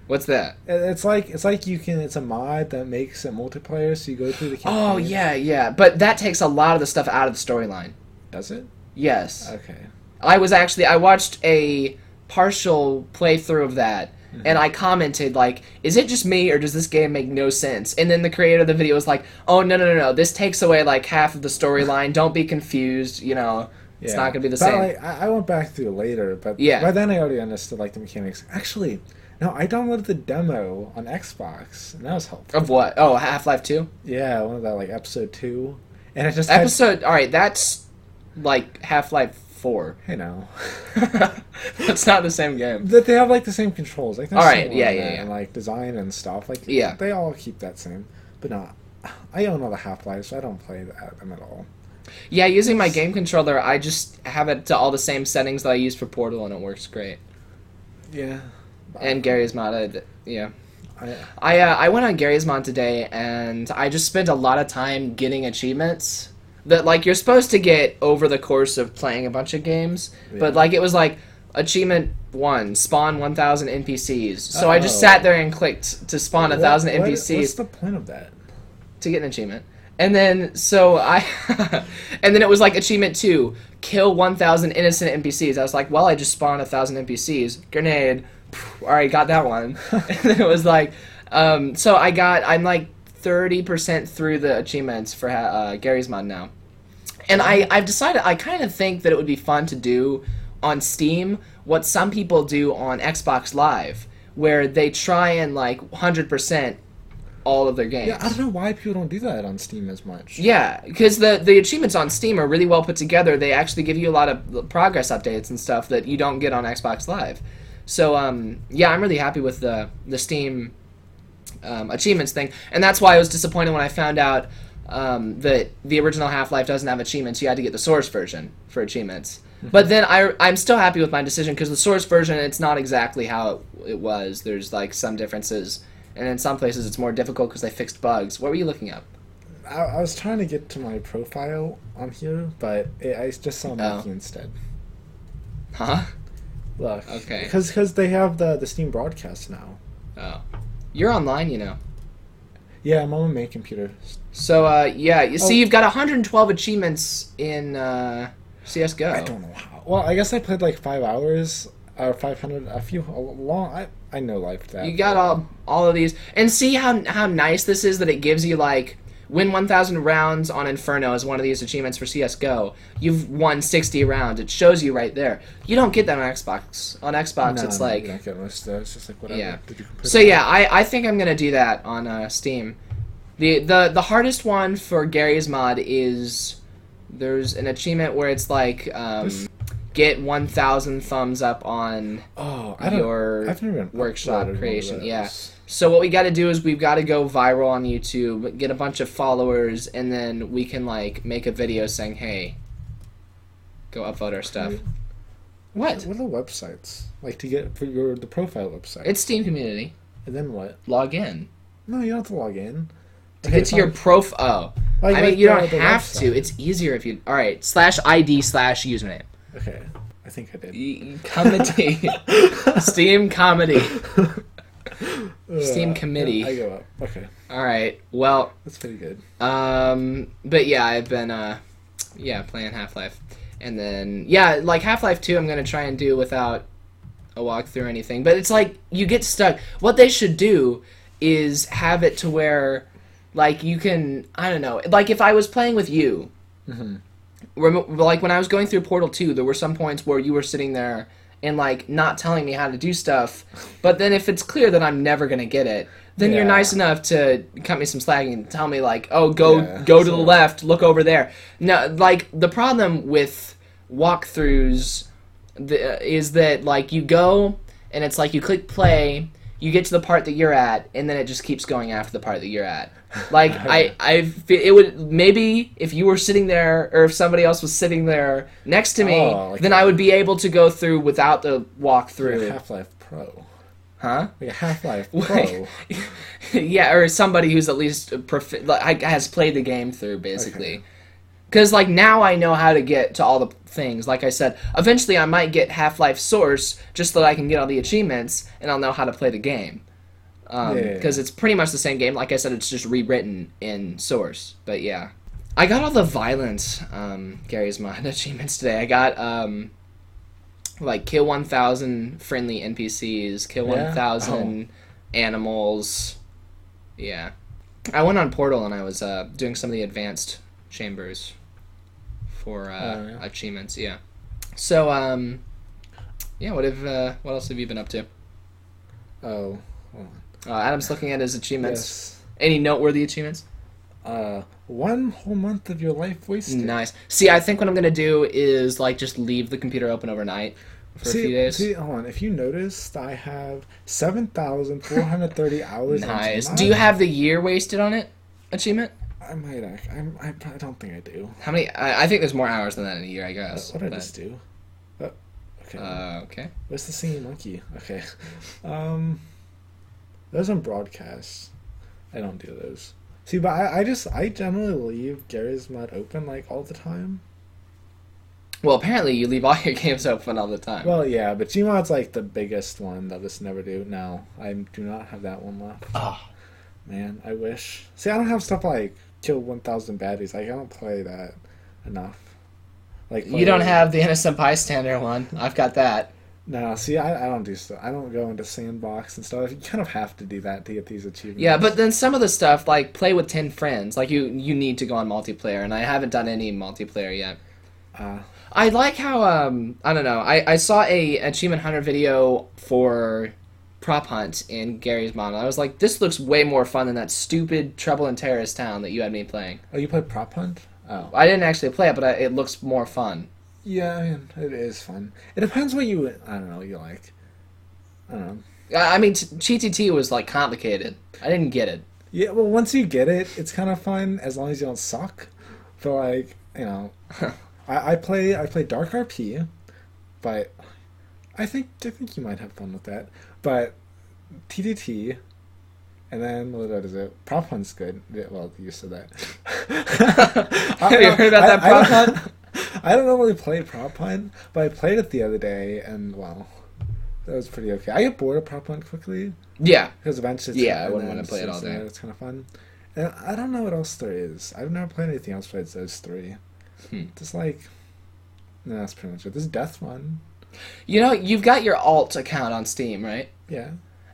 What's that? It's like it's like you can. It's a mod that makes it multiplayer, so you go through the. Oh, campaign. Oh yeah, yeah. But that takes a lot of the stuff out of the storyline. Does it? Yes, Okay. I was actually I watched a partial playthrough of that. Mm-hmm. And I commented like, "Is it just me, or does this game make no sense?" And then the creator of the video was like, "Oh no, no, no, no! This takes away like half of the storyline. Don't be confused. You know, it's Yeah. not gonna be the But, same." Like, I, I went back through later, but Yeah. by then I already understood like the mechanics. Actually, no, I downloaded the demo on Xbox, and that was helpful. Of what? Oh, Half Life Two Yeah, one of that like episode two, and it just had, episode. All right, that's like Half Life Four. you know (laughs) that's not the same game. that they have like the same controls. Like, All right, yeah, yeah, yeah. and like design and stuff. Like, Yeah. they all keep that same. But no, I own all the Half Lives, so I don't play that, them at all. Yeah, using my game controller, I just have it to all the same settings that I use for Portal, and it works great. Yeah, And Garry's modded, yeah. I, I uh, I went on Garry's mod today, and I just spent a lot of time getting achievements that like you're supposed to get over the course of playing a bunch of games. But like it was like achievement one, spawn one thousand NPCs. So I just Oh. sat there and clicked to spawn a thousand NPCs What's the point of that? to get an achievement. And then so I (laughs) and then it was like achievement 2, kill 1000 innocent NPCs. I was like, "Well, I just spawned a 1000 NPCs. Grenade. All right, got that one." (laughs) (laughs) and then it was like um so I got I'm like 30% through the achievements for uh, Garry's mod now. And I I've decided I kind of think that it would be fun to do on Steam what some people do on Xbox Live where they try and like 100% all of their games. Yeah, I don't know why people don't do that on Steam as much. Yeah, because the the achievements on Steam are really well put together. They actually give you a lot of progress updates and stuff that you don't get on Xbox Live. So um, yeah, I'm really happy with the the Steam um, achievements thing, and that's why I was disappointed when I found out um, that the original Half Life doesn't have achievements. You had to get the Source version for achievements. But then I I'm still happy with my decision because the Source version it's not exactly how it, it was. There's like some differences, and in some places it's more difficult because they fixed bugs. What were you looking up? I, I was trying to get to my profile on here, but it, I just saw Mikey instead. Huh? Look, Okay. because because they have the the Steam broadcast now. Oh, you're online, you know. Yeah, I'm on my main computer. So uh, yeah, you see, Oh. you've got 112 achievements in uh, CS:GO. I don't know how. Well, I guess I played like five hours or 500, a few a long. I I know life that. You got all all of these, and see how how nice this is that it gives you like win 1,000 rounds on Inferno as one of these achievements for CS:GO. You've won 60 rounds. It shows you right there. You don't get that on Xbox. On Xbox, No, it's no, like you don't get most of that. It's just like whatever. Yeah. Did you compare So yeah, I, I think I'm gonna do that on uh, Steam. The the the hardest one for Garry's mod is there's an achievement where it's like um, get 1,000 thumbs up on. Oh, I. Your workshop creation, yeah. So what we got to do is we've got to go viral on YouTube, get a bunch of followers, and then we can like make a video saying, "Hey, go upvote our stuff." What? What are the websites like to get for your the profile website? It's Steam Community. and then what? Log in No, you don't have to log in. to get to your um, prof. Oh, Like- I mean like you don't have website. to. It's easier if you. All right, slash ID slash username. Okay, I think I did. Comedy. (laughs) Steam comedy. Steam Uh, committee. I go up. Okay, All right. Well, that's pretty good. Um, but yeah, I've been uh, yeah, playing Half Life, and then yeah, like Half Life Two, I'm gonna try and do without a walkthrough or anything. But it's like you get stuck. What they should do is have it to where, like, you can I don't know, like if I was playing with you, Mhm. rem- like when I was going through Portal Two, there were some points where you were sitting there and like not telling me how to do stuff. But then if it's clear that I'm never gonna get it, then you're nice enough to cut me some slack and tell me like, oh, go Yeah, go to so- the left, look over there. No, like the problem with walkthroughs the, uh, is that like you go and it's like you click play, you get to the part that you're at, and then it just keeps going after the part that you're at. Like (laughs) I, I, it would maybe if you were sitting there, or if somebody else was sitting there next to me, Oh, like then I would be able to go through without the walkthrough. Half Life Pro. Huh? Like Half Life (laughs) Pro. (laughs) yeah, or somebody who's at least like, has played the game through, basically. Okay. Because like now I know how to get to all the things. Like I said, eventually I might get Half Life Source just so that I can get all the achievements and I'll know how to play the game. Because Yeah. it's pretty much the same game. Like I said, it's just rewritten in Source. But yeah, I got all the violent um, Garry's Mod (laughs) achievements today. I got um, like kill one thousand friendly NPCs, kill Yeah? one thousand animals. Yeah, I went on Portal and I was uh, doing some of the advanced chambers for uh, Oh, yeah. achievements. Yeah. So um, yeah. What have uh, what else have you been up to? Oh, hold on. Uh, Adam's looking at his achievements. yes. Any noteworthy achievements? Uh, one whole month of your life wasted. Nice. See, I think what I'm gonna do is like just leave the computer open overnight for see, a few days. See, hold on. If you noticed, I have seven thousand four hundred thirty (laughs) hours. nice. Do you have the year wasted on it achievement? I might. act- I'm, I, I don't think I do. How many? I, I think there's more hours than that in a year. I guess. what did I just do? Oh, okay. Uh, okay. What's the singing monkey? Okay. (laughs) Um, those on broadcasts. I don't do those. See, but I, I just I generally leave Garry's Mod open like all the time. Well, apparently you leave all (laughs) your games open all the time. Well, yeah, but Gmod's like the biggest one that just never do. No, I do not have that one left. Ah. Man, I wish. See, I don't have stuff like kill one thousand baddies. Like I don't play that enough. Like you don't play- have the innocent bystander one. I've got that. No, see, I, I don't do stuff. I don't go into sandbox and stuff. You kind of have to do that to get these achievements. Yeah, but then some of the stuff like play with ten friends, like you you need to go on multiplayer, and I haven't done any multiplayer yet. Uh, I like how um I don't know I, I saw a achievement hunter video for prop hunt in Garry's model. I was like, this looks way more fun than that stupid Trouble in Terrorist Town that you had me playing. oh, you played prop hunt? Oh, I didn't actually play it, but I, it looks more fun. Yeah, it is fun. It depends what you. I don't know. What you like. I don't know. I, I mean, t- GTT was like complicated. I didn't get it. Yeah, well, once you get it, it's kind of fun as long as you don't suck. But like, you know, (laughs) I, I play I play Dark RP, but I think I think you might have fun with that. But TTT, and then what is it? Prop Hunt's good. Yeah, well, you said that. (laughs) (laughs) Have you heard about that Prop I don't- Hunt? (laughs) I don't normally play Prop Hunt, but I played it the other day, and well, that was pretty okay. I get bored of Prop Hunt quickly. Yeah, Because eventually, Yeah, I wouldn't wanna play it all day. It's kind of fun. And I don't know what else there is. I've never played anything else besides those three. Hmm. Just like, no, that's pretty much it. This Death one. you know, you've got your alt account on Steam, right? Yeah.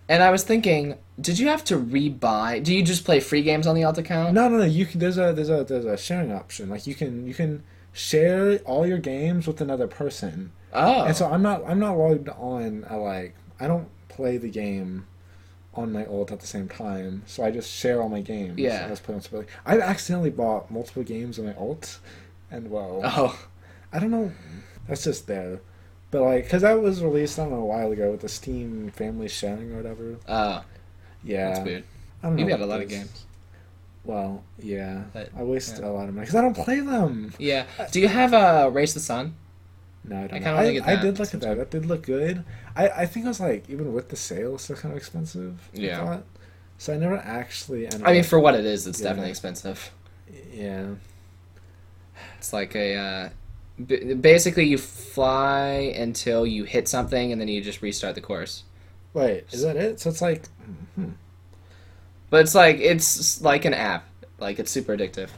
And I was thinking, did you have to rebuy? Do you just play free games on the alt account? No, no, no. You can. There's a there's a there's a sharing option. Like you can you can share all your games with another person. Oh, And so I'm not I'm not logged on. I like I don't play the game on my ult at the same time, so I just share all my games. Yeah. I just play them separately. I accidentally bought multiple games on my ult, and well, Oh, I don't know. That's just there. But like, cause that was released I don't know a while ago with the Steam Family Sharing or whatever. uh, Yeah, that's weird. I don't know. You've got a lot of games. Well, yeah, But, I waste yeah. a lot of money because I don't play them. Yeah. Do you have uh, Race the Sun? No, I don't. I know. I, I did look at that. That did look good. I, I think it was like even with the sale, still kind of expensive. I Yeah. thought. So I never actually. Ended I mean, for what it is, it's Yeah. definitely expensive. yeah. It's like a uh, basically you fly until you hit something, and then you just restart the course. Wait, is that it? So it's like, hmm. But it's like it's like an app. Like it's super addictive.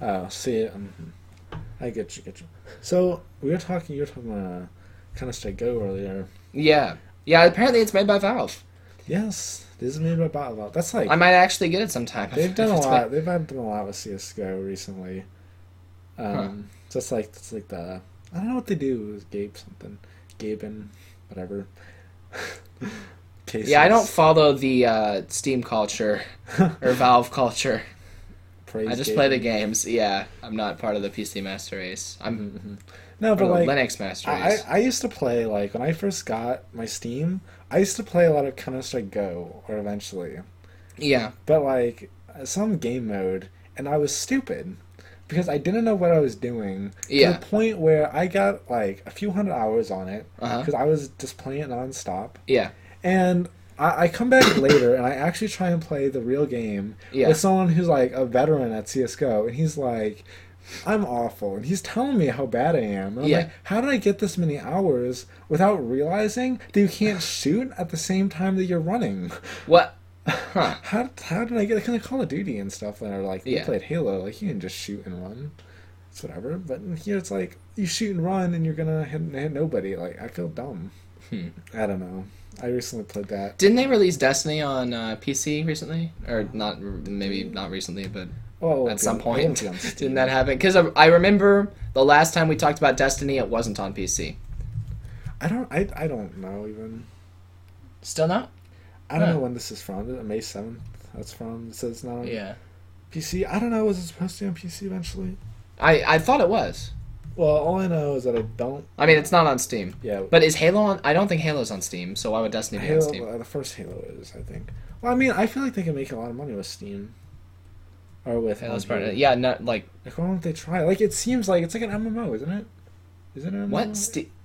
oh, see, um, I get you, get you. So we were talking. You were talking uh, Counter Strike Go earlier. Yeah. Yeah. Apparently, it's made by Valve. Yes, this is made by Valve. That's like I might actually get it sometime. they've (laughs) done a lot. made- They've done a lot with CS:GO recently. Um, just like it's like the I don't know what they do. Gabe something, Gaben, whatever. (laughs) Cases. Yeah, I don't follow the uh, Steam culture (laughs) or Valve culture. Praise I just Gaben. play the games. Yeah, I'm not part of the PC Master Race. I'm Mhm. No, but like Linux Master I, Race. I used to play like when I first got my Steam. I used to play a lot of Counter Strike Go, or eventually, yeah, but like some game mode, and I was stupid because I didn't know what I was doing. Yeah. To the point where I got like a few hundred hours on it uh-huh. because I was just playing it nonstop, yeah, and. I, I come back later and I actually try and play the real game yeah. with someone who's like a veteran at CS:GO, and he's like, "I'm awful," and he's telling me how bad I am. And I'm Yeah. like, "How did I get this many hours without realizing that you can't shoot at the same time that you're running? What? (laughs) Huh? How how did I get kind of Call of Duty and stuff are like you Yeah. played Halo, like you can just shoot and run." It's whatever, but here it's like you shoot and run, and you're gonna hit, hit nobody. Like I feel dumb. Hmm. I don't know. I recently played that. Didn't they release Destiny on uh, PC recently, or not? Maybe not recently, but Well, at some point, be on Steam. didn't that happen? Because I, I remember the last time we talked about Destiny, it wasn't on PC. I don't. I, I don't know even. Still not? I don't Huh. know when this is from. May seventh. That's from. It says it's not on Yeah. PC. I don't know. Was it supposed to be on PC eventually? I I thought it was. Well, all I know is that I don't. I mean, it's not on Steam. Yeah, But is Halo on? I don't think Halo's on Steam. So why would Destiny be on Steam? the first Halo is. I think. Well, I mean, I feel like they can make a lot of money with Steam. Or with Halo's on part of Halo. it. Yeah, not like Like, why don't they try? Like, it seems like it's like an MMO, isn't it? Is it an MMO? what?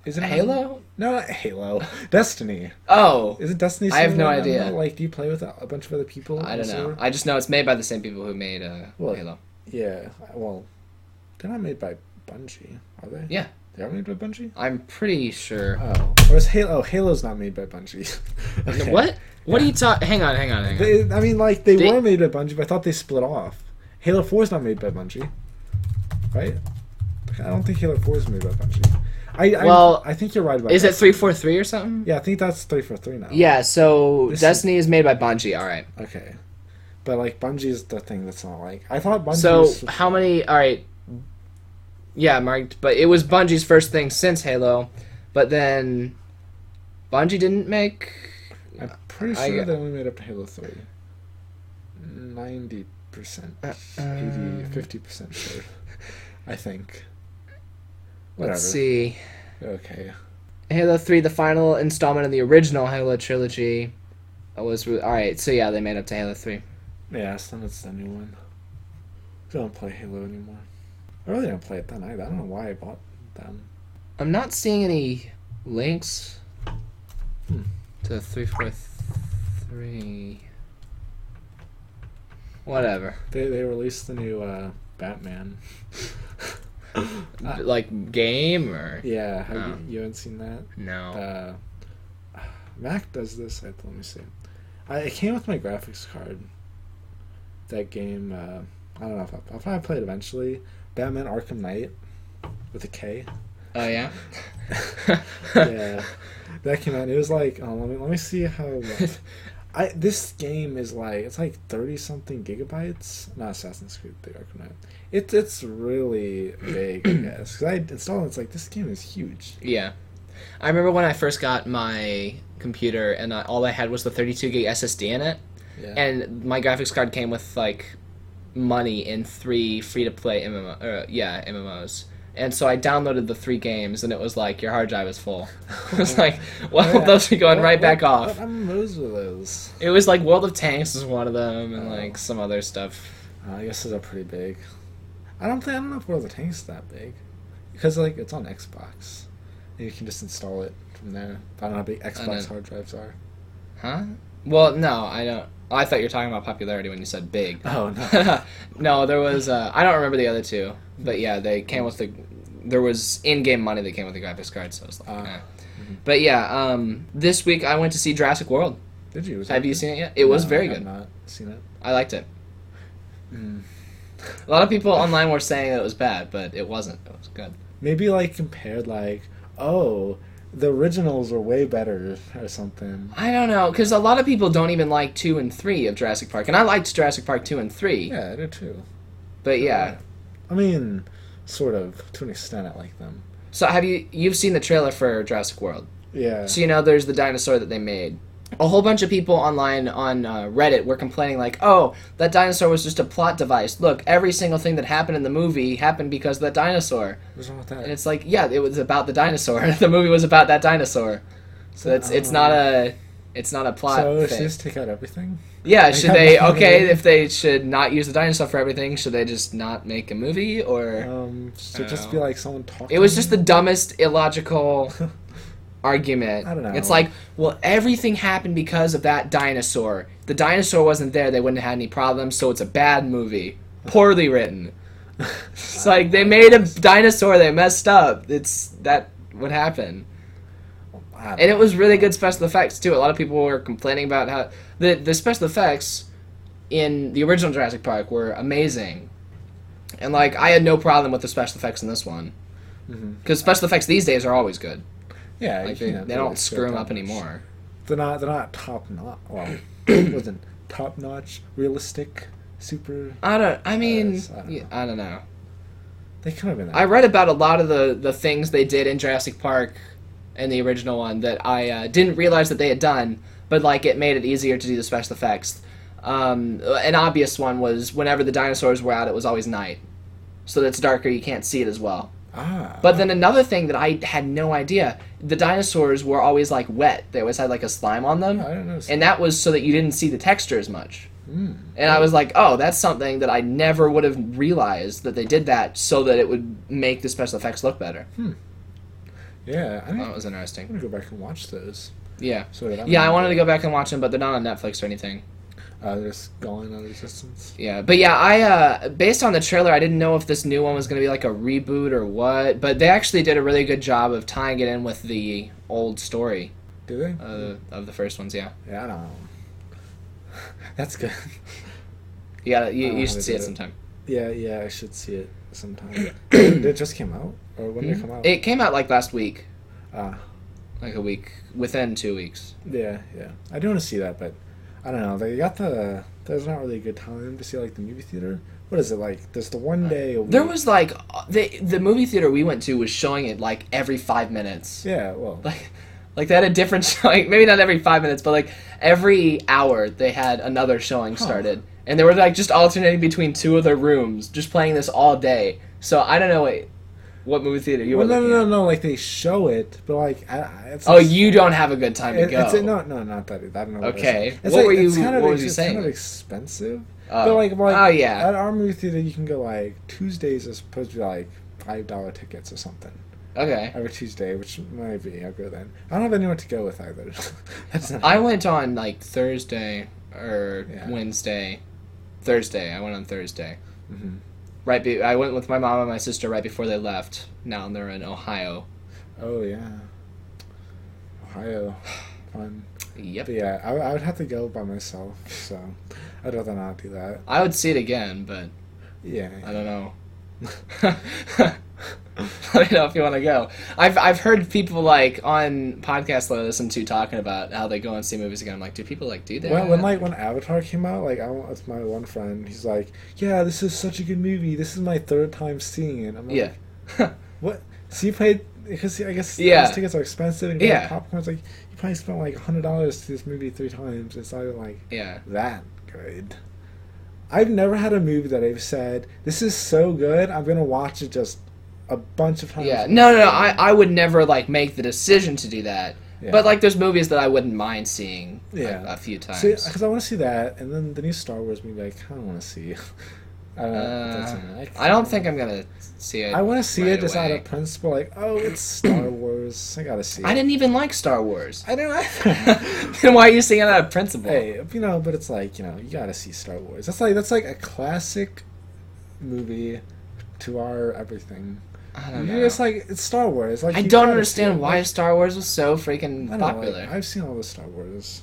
Is it Halo? No, not Halo. (laughs) Destiny. Oh, Is it Destiny? I have no idea. MMO? Like, do you play with a, a bunch of other people? I don't know. server? I just know it's made by the same people who made uh, Well, Halo. Yeah. Well, they're not made by Bungie, are they? Yeah. They are made by Bungie. I'm pretty sure. Oh, or is Halo? Oh, Halo's not made by Bungie. (laughs) Okay. What? What Yeah. are you talking? Hang on, hang on, hang on. They, I mean, like they, They- were made by Bungie, but I thought they split off. Halo Four is not made by Bungie, right? I don't think Halo Four is made by Bungie. I, I Well, I think you're right about. Is it three four three or something? Yeah, I think that's three four three now. Yeah. So This is- Destiny is made by Bungie. All right. Okay, but like Bungie's the thing that's not like I thought Bungie. So was- how many? All right. Yeah, marked. But it was Bungie's first thing since Halo, but then Bungie didn't make. I'm pretty I- sure they only made up to Halo Three. Ninety percent, Uh, 80, 50 percent sure. I think. Whatever. Let's see. Okay. Halo 3, the final installment in the original Halo trilogy, uh, was re- all right. So yeah, they made up to Halo 3. Yeah, so then it's the new one. I don't play Halo anymore. I really don't play it then either. I don't know why I bought them. I'm not seeing any links Hmm. to 343. Whatever. They they released the new uh, Batman. (laughs) Like game or yeah, have Oh. you, you haven't seen that? no? Uh, Mac does this. I, let me see. I, it came with my graphics card. That game. Uh, I don't know if I'll, I'll probably play it eventually. Batman Arkham Knight with a K. Oh yeah. (laughs) yeah, that came out. It was like, oh, let me let me see how. (laughs) I this game is like it's like thirty something gigabytes. Not Assassin's Creed: The Arkham Knight. It's it's really big, I (clears throat) guess. Because I installed it, it's like this game is huge. yeah. I remember when I first got my computer and I, all I had was the 32 gig SSD in it, Yeah. and my graphics card came with like money in three free to play MMO. Uh, yeah, MMOs. And so I downloaded the three games, and it was like your hard drive is full. (laughs) it was like, (laughs) well, yeah. those are going What- right back what- off. What MMOs were those? It was like World of Tanks was one of them, and Oh. like some other stuff. Uh, I guess those are pretty big. I don't think I don't know if World of Tanks is that big, because like it's on Xbox, and you can just install it from there. I don't know how big Xbox hard drives are. Huh? Well, no, I don't. I thought you were talking about popularity when you said big. Oh no. (laughs) no, there was. Uh, I don't remember the other two, but yeah, they came with the. There was in-game money that came with the graphics card, so I was like, Ah. eh. Mhm. But yeah, um, this week I went to see Jurassic World. Did you? Have that you good? seen it yet? It was very I have good. Not seen it. I liked it. Mm. A lot of people online were saying that it was bad, but it wasn't. It was good. Maybe like compared like oh the originals were way better or something. I don't know, because a lot of people don't even like two and three of Jurassic Park, and I liked Jurassic Park two and three. Yeah, I did too. But yeah, I mean, sort of to an extent. I like them. so have you you've seen the trailer for Jurassic World? Yeah. So you know, there's the dinosaur that they made. A whole bunch of people online on uh, Reddit were complaining, like, "Oh, that dinosaur was just a plot device. Look, every single thing that happened in the movie happened because of that dinosaur." What's wrong with that? And it's like, yeah, it was about the dinosaur. (laughs) the movie was about that dinosaur. So it's it's not a it's not a plot. so should they just take out everything? Yeah, Like, should they? (laughs) Okay, do? if they should not use the dinosaur for everything, should they just not make a movie? Or Um, should it just don't be like someone talking. it was just the dumbest illogical (laughs) argument. I don't know. It's like, well, everything happened because of that dinosaur. If the dinosaur wasn't there, they wouldn't have had any problems. So it's a bad movie, poorly written. It's like they made a dinosaur, they messed up. It's that would happen. And it was really good special effects too. A lot of people were complaining about how the the special effects in the original Jurassic Park were amazing, and like I had no problem with the special effects in this one Mhm. because special effects these days are always good. Yeah, Like they, they really don't skip screw them up much. anymore. They're not. They're not top notch. Well, (coughs) wasn't top notch, realistic, super. I don't. I mean, Yes, I don't yeah, know. I don't know. They could have been. That. I read about a lot of the the things they did in Jurassic Park and the original one that I uh, didn't realize that they had done, but like it made it easier to do the special effects. Um, an obvious one was whenever the dinosaurs were out, it was always night, so that's darker. You can't see it as well. Ah. But then another thing that I had no idea: the dinosaurs were always like wet. They always had like a slime on them, I don't know. and that was so that you didn't see the texture as much. Mm. And I was like, oh, that's something that I never would have realized that they did that so that it would make the special effects look better. Yeah, I, That I'm was interesting. I'm gonna go back and watch those. Yeah. So Yeah, I wanted to go back and watch them, but they're not on Netflix or anything. Uh, they're just gone out of existence. Yeah, but yeah, I uh, based on the trailer, I didn't know if this new one was gonna be like a reboot or what. But they actually did a really good job of tying it in with the old story Do they? uh, of the first ones. Yeah, yeah, I don't know. (laughs) That's good. (laughs) yeah, you, you should see it it. sometime. yeah, yeah, I should see it sometime. (clears throat) did it just came out, or when did it come out? It came out like last week, Ah, like a week within two weeks. yeah, yeah. I do want to see that, but I don't know. They got the. There's not really a good time to see like the movie theater. What is it like? There's the one day a week. There was like uh, the the movie theater we went to was showing it like every five minutes. Yeah, well, (laughs) Like, like they had a different (laughs) showing. Maybe not every five minutes, but like every hour they had another showing Huh. started, and they were like just alternating between two of their rooms, just playing this all day. So I don't know what, what movie theater you well, were no, no, no, no. Like they show it, but like, I, it's. Oh, like- you don't have a good time to It, go. it's no, no, not that. I don't know. Okay. Is. It's What like, were you- It's kind of, what it's you Kind saying? of expensive. Oh. But like, like oh yeah. at our movie theater, you can go like Tuesdays are supposed to be like five dollar tickets or something Okay. every Tuesday, which might be. I'll go then. I don't have anyone to go with either. (laughs) That's. I went on like Thursday or Yeah. Wednesday. Thursday. I went on Thursday. Mhm. Right. Be- I went with my mom and my sister right before they left. Now they're in Ohio. Oh yeah. Ohio, (sighs) fun. Yep. But yeah, I, I would have to go by myself, so I'd rather not do that. I would see it again, but Yeah. I don't know. (laughs) (laughs) Let me know if you want to go. I've I've heard people like on podcasts that I listen to talking about how they go and see movies again. I'm like, do people like do that? When, when like when Avatar came out, like I with my one friend. He's like, "Yeah, this is such a good movie. This is my third time seeing it." I'm like, yeah, (laughs) What? So you paid because I guess Yeah. those tickets are expensive. And you Yeah. yeah. popcorn. It's like you probably spent like hundred dollars to this movie three times. It's not even like Yeah. that good. I've never had a movie that I've said this is so good. I'm gonna watch it just a bunch of times. Yeah. No, no, no. I, I would never like make the decision to do that. Yeah. But like, there's movies that I wouldn't mind seeing a- Yeah. a, few times. because I want to see that, and then the new Star Wars movie. I kind of want to see. (laughs) I don't. Uh, that's- I don't think I'm gonna see it. I want to see right it just out of principle. Like, oh, it's Star (clears throat) Wars. I gotta see. I didn't even like Star Wars. I didn't. (laughs) then why are you seeing it out of principle? hey, you know, but it's like you know, you gotta see Star Wars. That's like that's like a classic movie to our everything. I don't know. It's like it's Star Wars. Like I don't understand why Like, Star Wars was so freaking know, popular. like, I've seen all the Star Wars.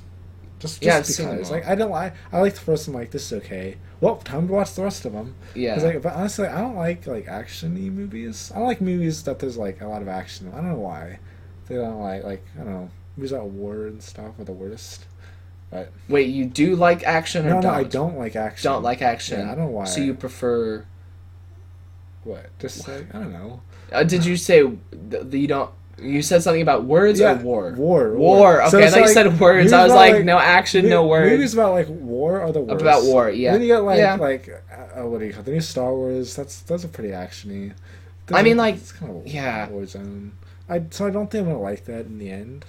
Just, just Yeah, I've seen them because. Like I don't like I like the first one. Like this is okay. Well, time to watch the rest of them. yeah. Like, but honestly, I don't like like action-y movies. I like movies that there's like a lot of action. I don't know why. They don't like like I don't know movies about war and stuff are the worst. But Wait, you do like action or no, no, don't? I don't like action. Don't like action. Yeah, I don't know why. So you prefer? What? Just like I don't know. Uh, did you say th- you don't? You said something about words or war? War. War. Okay, So I thought you said words. I was about, like, no action, mo- no words. Movies about like war are the worst. About war, yeah. Then you get like Yeah. like uh, what do you call it? the new Star Wars? That's those are pretty actiony. I mean, like, it's kind of yeah. war zone. I so I don't think I'm gonna like that in the end,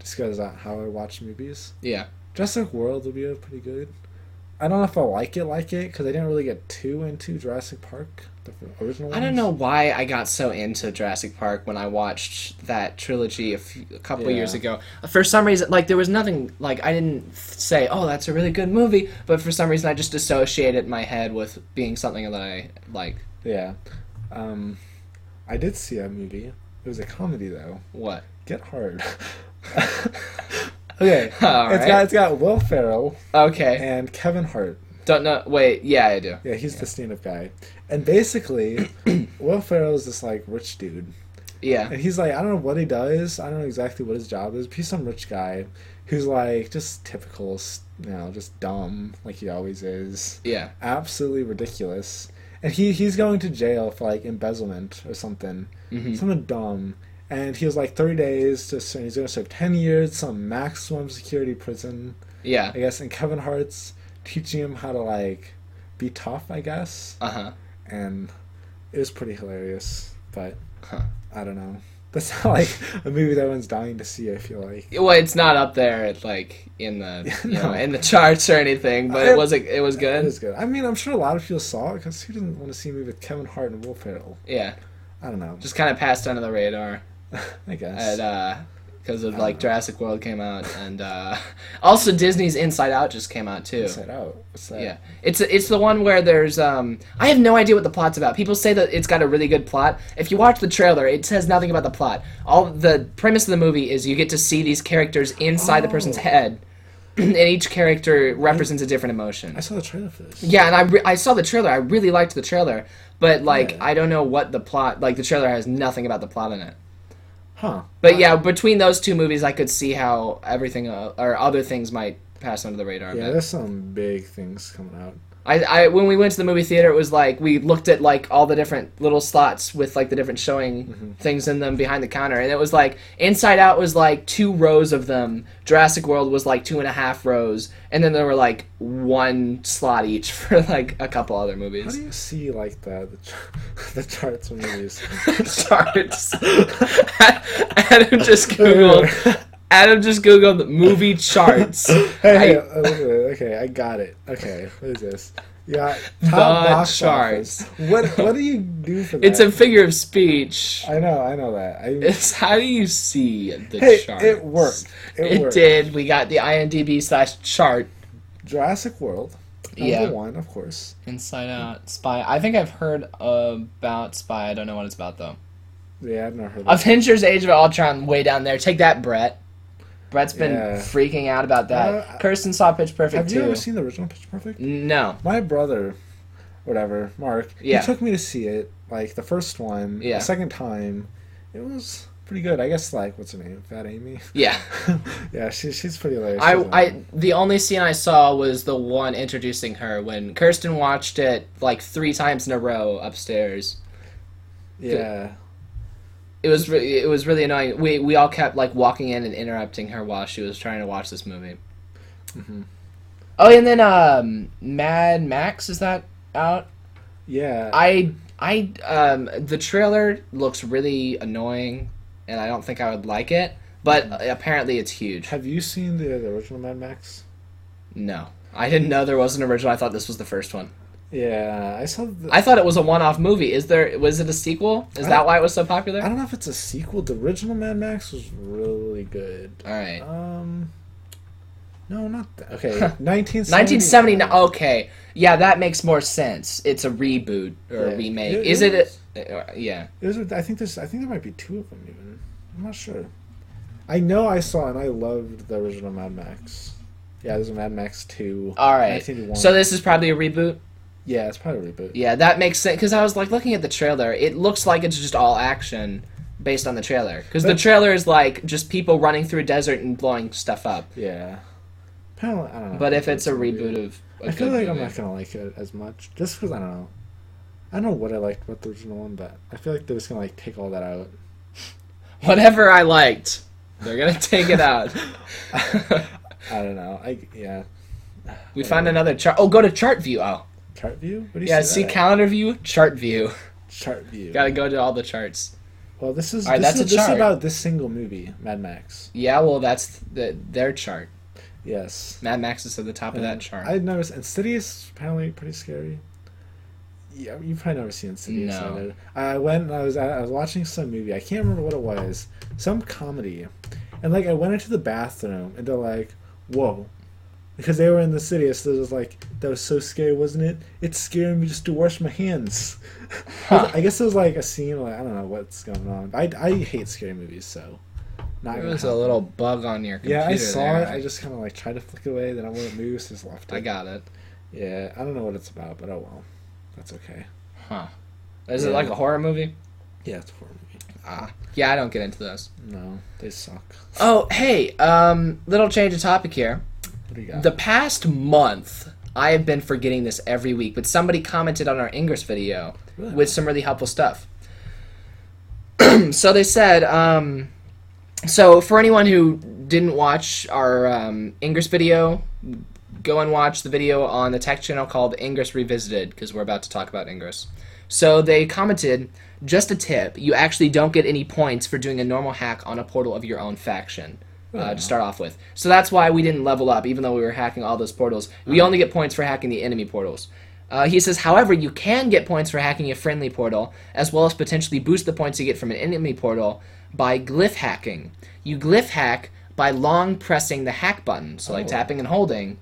just because uh, how I watch movies. Yeah. Jurassic World will be pretty good. I don't know if I'll like it like it because I didn't really get too into Jurassic Park, the original. I don't know why I got so into Jurassic Park when I watched that trilogy a, few, a couple Yeah. years ago. For some reason, like there was nothing like I didn't say, "Oh, that's a really good movie," but for some reason I just associated my head with being something that I like. Yeah, um, I did see a movie. It was a comedy though. What? Get Hard. (laughs) okay, (laughs) All it's right. got it's got Will Ferrell Okay. and Kevin Hart. Don't know. Wait. Yeah, I do. Yeah, he's the stand-up guy, and basically, (clears throat) Will Ferrell is this like rich dude, Yeah. and he's like I don't know what he does. I don't know exactly what his job is. But he's some rich guy who's like just typical, you know, just dumb like he always is. Yeah. Absolutely ridiculous. And he he's going to jail for like embezzlement or something, hmm something dumb. And he was like 30 days to serve. He's going to serve 10 years, some maximum security prison, Yeah. I guess. And Kevin Hart's teaching him how to like be tough, I guess. Uh huh. And it was pretty hilarious. But Huh. I don't know. That's (laughs) not like a movie that one's dying to see. I feel like. Well, it's not up there, like in the (laughs) you No. know in the charts or anything, but I- it was it, it was It good. is good. I mean, I'm sure a lot of people saw it because who doesn't want to see a movie with Kevin Hart and Will Ferrell? Yeah. I don't know. Just kind of passed under the radar. (laughs) I guess. and uh because of like don't know. Jurassic World came out and uh (laughs) also Disney's Inside Out just came out too. Inside Out. What's that? Yeah. It's it's the one where there's um I have no idea what the plot's about. People say that it's got a really good plot. If you watch the trailer, it says nothing about the plot. All the premise of the movie is you get to see these characters inside the person's Oh. head (clears throat) and each character represents a different emotion. I saw the trailer for this. Yeah, and I, re- I saw the trailer. I really liked the trailer, but like Yeah. I don't know what the plot. Like the trailer has nothing about the plot in it. Huh. But yeah, between those two movies, I could see how everything uh, or other things might pass under the radar. Yeah, there's some big things coming out. I, I when we went to the movie theater, it was like we looked at like all the different little slots with like the different showing Mm-hmm. things in them behind the counter, and it was like Inside Out was like two rows of them. Jurassic World was like two and a half rows, and then there were like one slot each (laughs) for like a couple other movies. How do you see like the the, ch- (laughs) the charts for movies? (laughs) Charts. Adam just googled. Adam just googled the movie charts. (laughs) hey, I- hey, uh, okay, I got it. Okay, what is this? Yeah, The top box charts. office. What what do you do for that? It's a figure of speech. I know, I know that. I, It's how do you see the hey, charts? it worked. It, It, worked. did. We got the IMDb slash chart. Jurassic World. Number Yeah. one, of course. Inside Out, Spy. I think I've heard about Spy. I don't know what it's about though. Yeah, I've never heard. Avengers: Age of Ultron, way down there. Take that, Brett. Brett's been Yeah. freaking out about that. Uh, Kirsten saw Pitch Perfect Have you too. ever seen the original Pitch Perfect? no. My brother, whatever, Mark, Yeah. he took me to see it, like the first one. Yeah. The second time, it was pretty good. I guess, like, what's her name? Fat Amy? Yeah. (laughs) yeah, she, she's pretty hilarious. I, I the only scene I saw was the one introducing her when Kirsten watched it like three times in a row upstairs. Yeah. It was re- it was really annoying. We we all kept like walking in and interrupting her while she was trying to watch this movie. Mhm. Oh, and then um, Mad Max is that out? Yeah. I I um the trailer looks really annoying, and I don't think I would like it. But apparently, it's huge. have you seen the, the original Mad Max? No, I didn't know there was an original. I thought this was the first one. Yeah, I saw. The, I thought it was a one-off movie. Is there? Was it a sequel? Is that why it was so popular? I don't know if it's a sequel. The original Mad Max was really good. All right. Um, no, not that. Okay, (laughs) 1970. 1970. Okay, yeah, that makes more sense. It's a reboot or Yeah. a remake. It- Is it it? A, uh, yeah. It was, I think there's. I think there might be two of them even. I'm not sure. I know I saw and I loved the original Mad Max. Yeah, there's a Mad Max two. All right. So this is probably a reboot. Yeah, it's probably a reboot. Yeah, that makes sense because I was like looking at the trailer. It looks like it's just all action based on the trailer because the trailer is like just people running through a desert and blowing stuff up. Yeah. Apparently, I don't know. But if it's a reboot of, a I feel like I'm movie- not gonna like it as much, just because I don't know. I don't know what I liked about the original one, but I feel like they're just gonna like take all that out. (laughs) whatever I liked, they're gonna take it out. (laughs) (laughs) I don't know. I yeah. we find another chart. Oh, go to chart view. Oh, Chart view. What do you yeah. see? That? calendar view, chart view. chart view. Got to go to all the charts. Well, this is All right, this, that's is, a this is about this single movie, Mad Max. Yeah, well, that's the their chart. Yes. Mad Max is at the top of that chart. I'd never. Insidious apparently pretty scary. Yeah, you've probably never seen Insidious. No. either. I went and I was I was watching some movie. I can't remember what it was. Some comedy, and like I went into the bathroom and they're like, "Whoa," because they were in the city. So it was like that was so scary, wasn't it? It's scaring me just to wash my hands. Huh. I guess it was like a scene. Like I don't know what's going on. I I hate scary movies, so not. There was a little bug on your computer. Yeah, I saw there. it. I just kind of like tried to flick it away, then I wouldn't move, so just left it. I got it. Yeah, I don't know what it's about, but oh well. That's okay. Huh. Is it like a horror movie? Yeah, it's a horror movie. Ah. Yeah, I don't get into those. No, they suck. Oh, hey, um, little change of topic here. What do you got? The past month, I have been forgetting this every week, but somebody commented on our Ingress video Really? with some really helpful stuff. (clears throat) so they said, um, so for anyone who didn't watch our um, Ingress video, go and watch the video on the tech channel called Ingress Revisited because we're about to talk about Ingress. So they commented, just a tip, you actually don't get any points for doing a normal hack on a portal of your own faction. Uh, to start off with. So that's why we didn't level up, even though we were hacking all those portals. We only get points for hacking the enemy portals. Uh, he says, however, you can get points for hacking a friendly portal, as well as potentially boost the points you get from an enemy portal by glyph hacking. You glyph hack by long pressing the hack button, so like Oh. tapping and holding.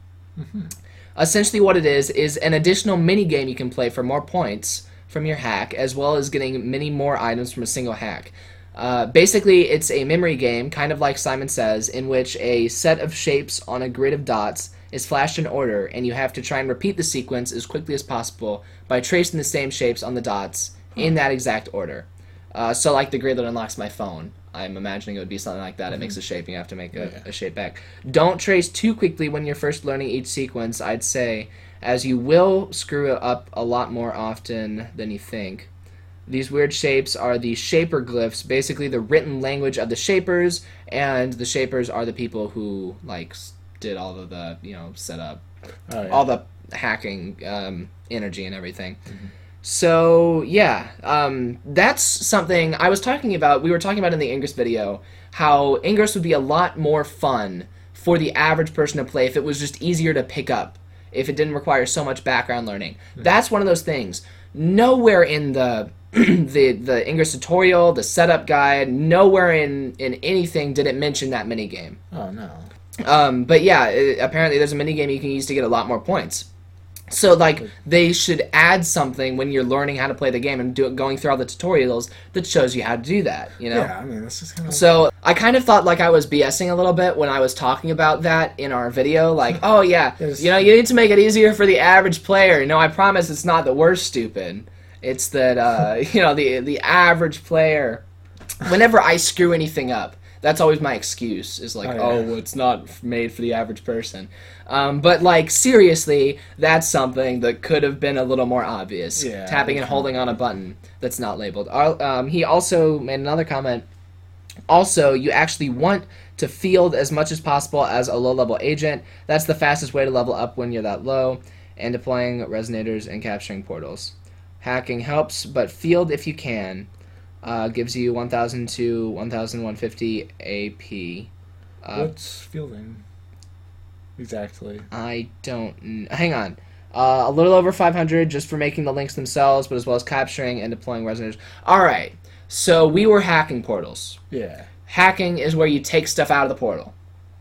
Essentially, what it is is an additional mini game you can play for more points from your hack, as well as getting many more items from a single hack. Uh, basically, it's a memory game, kind of like Simon Says, in which a set of shapes on a grid of dots is flashed in order, and you have to try and repeat the sequence as quickly as possible by tracing the same shapes on the dots in that exact order. Uh, so, like the grid that unlocks my phone, I'm imagining it would be something like that. It makes a shape, and you have to make a, Yeah. a shape back. Don't trace too quickly when you're first learning each sequence, I'd say, as you will screw it up a lot more often than you think. These weird shapes are the shaper glyphs, basically the written language of the shapers, and the shapers are the people who like did all of the you know setup, Oh, yeah. all the hacking um, energy and everything. So yeah, um, that's something I was talking about. We were talking about in the Ingress video how Ingress would be a lot more fun for the average person to play if it was just easier to pick up, if it didn't require so much background learning. That's one of those things. Nowhere in the (clears throat) the the Ingress tutorial, the setup guide, nowhere in in anything did it mention that mini game. oh no. Um, but yeah, it, apparently there's a mini game you can use to get a lot more points. So like they should add something when you're learning how to play the game and do going through all the tutorials that shows you how to do that. You know. Yeah, I mean that's just kind of. So I kind of thought like I was BSing a little bit when I was talking about that in our video. Like, (laughs) oh yeah, you know, you need to make it easier for the average player. No, I promise it's not the we're stupid. It's that uh, (laughs) you know the the average player. Whenever I screw anything up, That's always my excuse. Is like, Oh, oh, yeah. well, it's not made for the average person. Um, but like seriously, that's something that could have been a little more obvious. Yeah, Tapping and holding on a button that's not labeled. Um, he also made another comment. Also, you actually want to field as much as possible as a low level agent. That's the fastest way to level up when you're that low. And deploying resonators and capturing portals. Hacking helps, but field if you can. Uh, gives you 1000 to 1150 AP. Uh, What's fielding? Exactly. I don't. Hang on. Uh, a little over 500 just for making the links themselves, but as well as capturing and deploying resonators. All right. So we were hacking portals. Yeah. Hacking is where you take stuff out of the portal.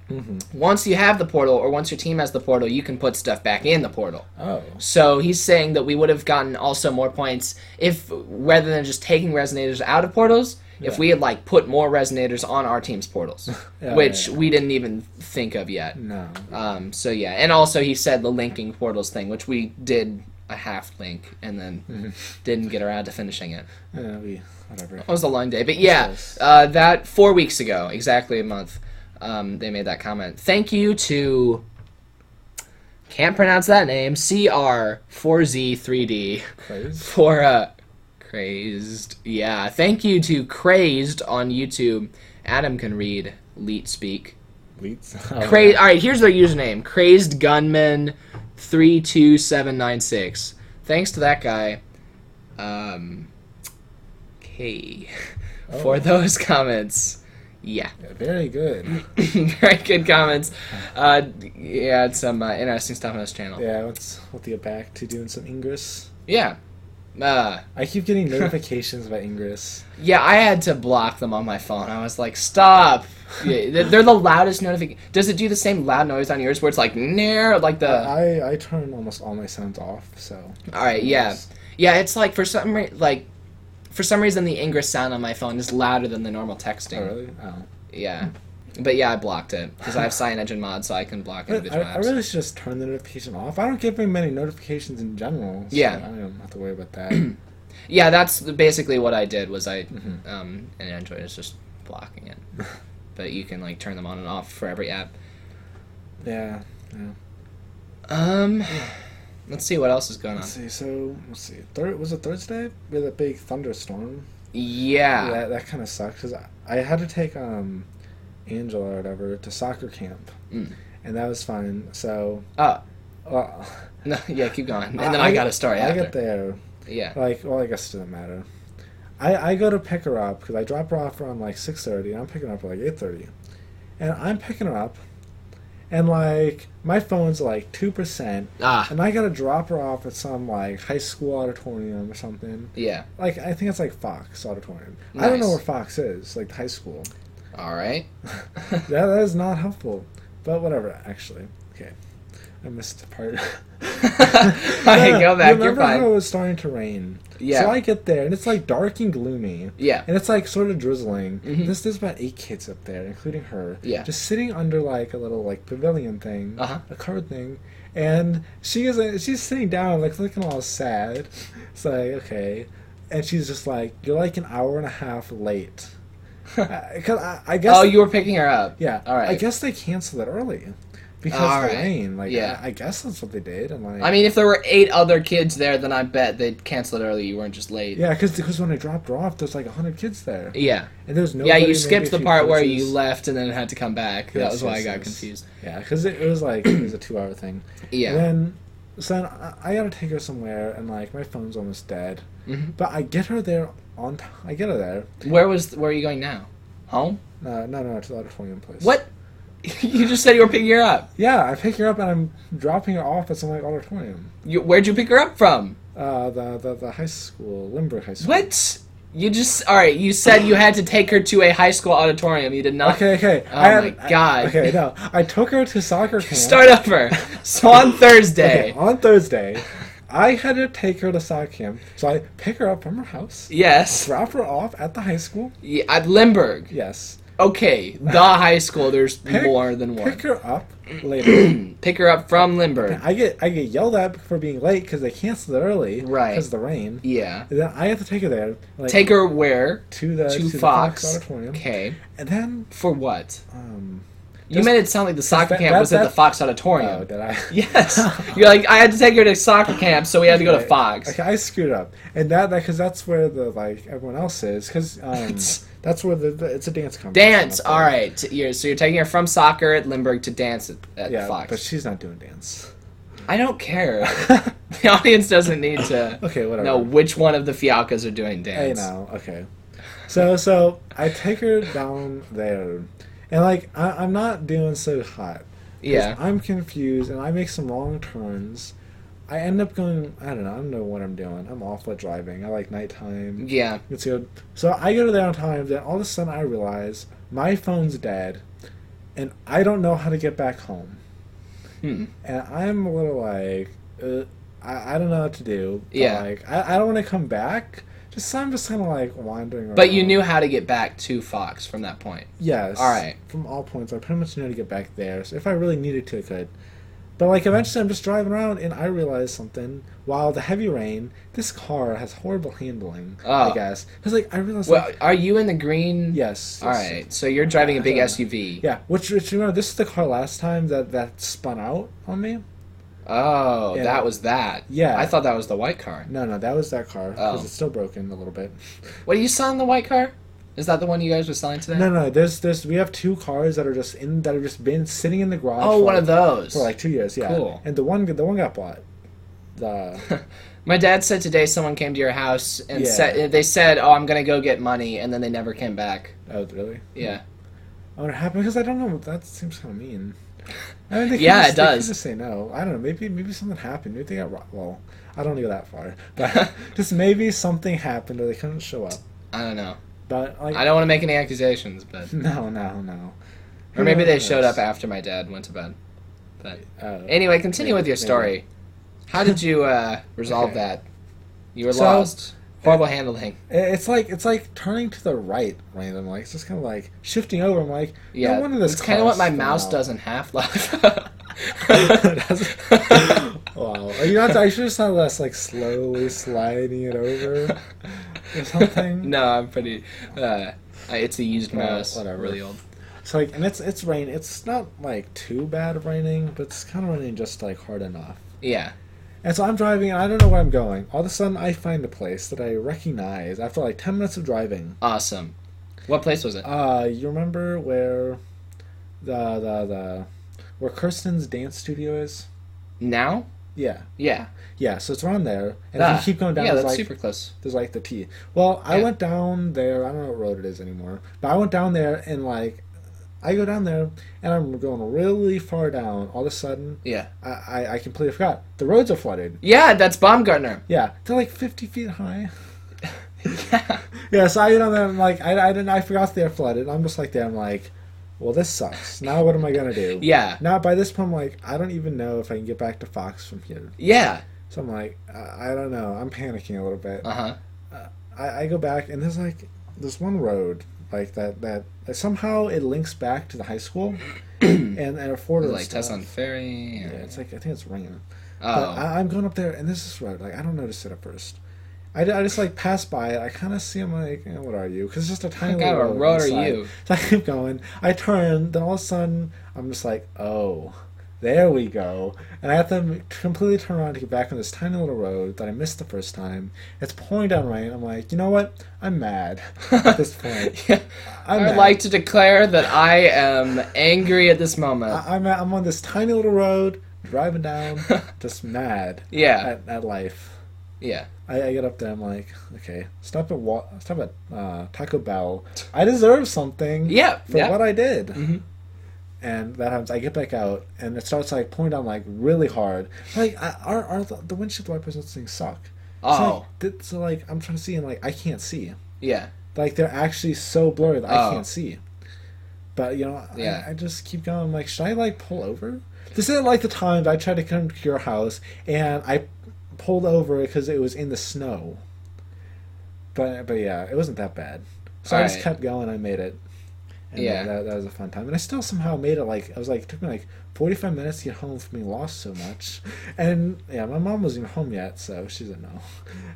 Hmm Once you have the portal, or once your team has the portal, you can put stuff back in the portal. Oh. So he's saying that we would have gotten also more points if, rather than just taking resonators out of portals, if we had like put more resonators on our team's portals, (laughs) Yeah, which yeah, yeah. we didn't even think of yet. No. Um, so yeah, and also he said the linking portals thing, which we did a half link and then (laughs) didn't get around to finishing it. Yeah, we whatever. It was a long day, but yeah, uh, that four weeks ago, exactly a month, um, they made that comment. Thank you to can't pronounce that name CR4Z3D Crazy. (laughs) for uh, crazed. Yeah, thank you to crazed on YouTube. Adam can read Leet speak. Leets. (laughs) Cra- All right, here's their username: Crazed Gunman three two seven nine six. Thanks to that guy, um, K, (laughs) for Oh. those comments. Yeah, very good. (laughs) very good comments. Uh, yeah, it's some uh, interesting stuff on this channel. Yeah, let's we'll get back to doing some Ingress. Yeah. Uh, I keep getting notifications about Ingress. yeah. I had to block them on my phone. I was like, "Stop!" (laughs) Yeah, they're the loudest notification. Does it do the same loud noise on yours where it's like near, like the? I I turn almost all my sounds off, so. All right, yeah. Yeah, it's like for some re- like for some reason the Ingress sound on my phone is louder than the normal texting. Oh really? Oh. Yeah. But yeah, I blocked it because I have Engine mod, so I can block I, individual I apps. really should just turn the notification off. I don't get very many notifications in general. So Yeah. I don't have to worry about that. (clears throat) Yeah, that's basically what I did. Was I Mhm. um, and Android is just blocking it, (laughs) but you can like turn them on and off for every app. yeah. Yeah. Um, let's see what else is going on. Let's see. So let's see. Third was it Thursday? We had a big thunderstorm. Yeah. That that kind of sucked because I, I had to take um, Angela or whatever to soccer camp, Mm. and that was fun. So. Oh. Well, (laughs) No, yeah, keep going, and then I, got a story I after. get there. Yeah. Like, well, I guess it doesn't matter. I, I go to pick her up because I drop her off around like six thirty, and I'm picking her up at like eight thirty, and I'm picking her up, and like my phone's like two percent, Ah. and I gotta drop her off at some like high school auditorium or something. Yeah. Like I think it's like Fox Auditorium. I don't know where Fox is, like high school. All right. (laughs) that, that is not helpful, but whatever. Actually, okay, I missed the part. (laughs) Hey, (laughs) go back, You you're remember fine. how it was starting to rain? Yeah. So I get there and it's like dark and gloomy. Yeah. And it's like sort of drizzling. Mhm. There's there's about eight kids up there, including her. Yeah. Just sitting under like a little like pavilion thing, Uh-huh. a covered thing, and she is uh, she's sitting down like looking all sad. It's like okay, and she's just like you're like an hour and a half late. (laughs) Because I, I guess Oh, you were picking her up. yeah. All right. I guess they canceled it early because All the right. rain. Like Yeah. I, I guess that's what they did. And like I mean, if there were eight other kids there, then I bet they'd cancel it early. You weren't just late. yeah, because because when I dropped her off, there's like hundred kids there, Yeah. and there's no. yeah, you skipped the part where you left and then had to come back. that Yes, was why I got yes. confused. Yeah, because it, it was like it was a two-hour thing. Yeah. And then, so then I, I gotta take her somewhere, and like my phone's almost dead. hmm But I get her there on. T- I get her there. Where was? Where are you going now? Home? No, no, no, to the auditorium place. What? (laughs) you just said you were picking her up. Yeah, I pick her up and I'm dropping her off at some like auditorium. You, where'd you pick her up from? Uh, the the, the high school, Lindbergh High School. What? You just all right. You said you had to take her to a high school auditorium. You did not. Okay, okay. Oh I had- my God. I, okay, no, I took her to soccer (laughs) camp. Start over. So on (laughs) Thursday. Okay, on Thursday, I had to take her to soccer camp, so I pick her up from her house, Yes. drop her off at the high school. Yeah, at Lindbergh. Yes. Okay, the high school. There's Pick- more than one. Pick her up (clears throat) later. Pick her up from Lindbergh. I get I get yelled at for being late because they canceled it early, Right. Because of the rain. Yeah. And then I have to take her there, like Take her where? to the To to the Fox. Auditorium, Okay. and then For what? um. You made it sound like the soccer that- camp that- was at the Fox Oh, Auditorium. did I? (laughs) Yes. (laughs) You're like, I had to take her to soccer camp, so we had to go to Fox. Okay, I screwed up, and that because that's where the like everyone else is, because um, (laughs) that's where the, the it's a dance competition. Dance. All right. You're, so you're taking her from soccer at Lindbergh to dance at, at Yeah, Fox. but she's not doing dance. I don't care. (laughs) the audience doesn't need to (laughs) Okay, whatever. know which one of the Fialkas are doing dance. now, okay. So, so I take her down there, and like I, I'm not doing so hot. Yeah. I'm confused, and I make some wrong turns. I end up going. I don't know. I don't know what I'm doing. I'm awful at driving. I like nighttime. Yeah. It's good. So I go to there on time. Then all of a sudden I realize my phone's dead, and I don't know how to get back home. Hmm. And I'm a little like, uh, I, I don't know what to do. Yeah. Like I, I don't want to come back. Just so I'm just kind of like wandering around. But you knew how to get back to Fox from that point. Yes. All right. From all points, I pretty much knew how to get back there. So if I really needed to, I could. But like eventually, I'm just driving around and I realize something. While the heavy rain, this car has horrible handling. Oh. I guess because like I realized. Well, like, are you in the green? yes. All yes. right. So you're driving a big. SUV. Yeah, which, which you know, this is the car last time that that spun out on me. Oh, Yeah. that was that. Yeah. I thought that was the white car. No, no, that was that car because Oh. it's still broken a little bit. What are you selling the white car? Is that the one you guys were selling today? No, no, there's there's we have two cars that are just in that have just been sitting in the garage. Oh, for one like, of those. for like two years. Yeah, Cool. And the one the one got bought. The (laughs) My dad said today someone came to your house and Yeah. said they said, "Oh, I'm gonna go get money," and then they never came back. oh really? Yeah. I wonder what happened because I don't know. That seems kind of mean. I mean, they Yeah, just, it they does. Just say no. I don't know. Maybe maybe something happened. Maybe they got ro- well. I don't go that far, (laughs) but (laughs) just maybe something happened or they couldn't show up. I don't know. But like, I don't want to make any accusations, but (laughs) no, no, no. or maybe they showed up after my dad went to bed. But Uh, anyway, continue with your Maybe. story. How did you uh, (laughs) resolve Okay. that? You were So- lost. Horrible handling. It's like it's like turning to the right randomly. It's just kind of like shifting over. I'm like, Yeah, no wonder this it's kind of what my mouse does in Half Life. (laughs) wow, you know, I should have started less like slowly sliding it over or something. (laughs) no, I'm pretty. Uh, it's a used Well, mouse. whatever. Really old. So like, and it's it's rain. It's not like too bad raining, but it's kind of raining just like hard enough. Yeah. And so I'm driving, and I don't know where I'm going. All of a sudden, I find a place that I recognize after like ten minutes of driving. Awesome. What place was it? Uh, you remember where the the the where Kirsten's dance studio is? now? Yeah, Yeah. yeah. So it's around there, and Ah, if you keep going down, yeah, that's like super close. there's like the T. Well, I Yeah. went down there. I don't know what road it is anymore, but I went down there and like. I go down there and I'm going really far down. All of a sudden, Yeah. I, I, I completely forgot the roads are flooded. Yeah, that's Baumgartner. Yeah, they're like 50 feet high. (laughs) yeah. Yeah, so I you know then like I, I didn't I forgot they're flooded. I'm just like there. I'm like, well, this sucks. Now what am I gonna do? Yeah. Now by this point, I'm like, I don't even know if I can get back to Fox from here. Yeah. So I'm like, I, I don't know. I'm panicking a little bit. Uh huh. I, I go back and there's like there's one road like that that, that somehow it links back to the high school (clears throat) and and afford Like Tesson Ferry. Yeah, it's like I think it's Ringing. oh. But I, I'm going up there, and this is road. Like I don't notice it at first. I, I just like pass by it. I kind of see him like, eh, what are you? Because it's just a tiny What little road. on road are you? So (laughs) I keep going. I turn. Then all of a sudden, I'm just like, oh, there we go. And I have to completely turn around to get back on this tiny little road that I missed the first time. It's pouring down rain. I'm like, you know what? I'm mad at this (laughs) point. (laughs) Yeah. I would like to declare that I am angry at this moment. I, I'm I'm on this tiny little road driving down, just mad yeah. at, at life. Yeah. I, I get up there. I'm like, okay, stop at wa- stop at uh, Taco Bell. I deserve something Yeah. for yeah. what I did. Mhm. And that happens. I get back out, and it starts like pouring down like really hard. Like, I, our, our the windshield wipers on this thing suck. So, Oh. like, so like I'm trying to see, and like I can't see. Yeah. Like they're actually so blurry that I Oh. can't see. But you know, Yeah. I, I just keep going. I'm like, should I like pull over? This isn't like the time that I tried to come to your house and I pulled over because it was in the snow. But but yeah, it wasn't that bad. So I just Alright. kept going. I made it, And Yeah. that, that was a fun time. And I still somehow made it like I was like it took me like forty five minutes to get home from being lost so much. (laughs) And yeah, my mom wasn't even home yet, so she doesn't know.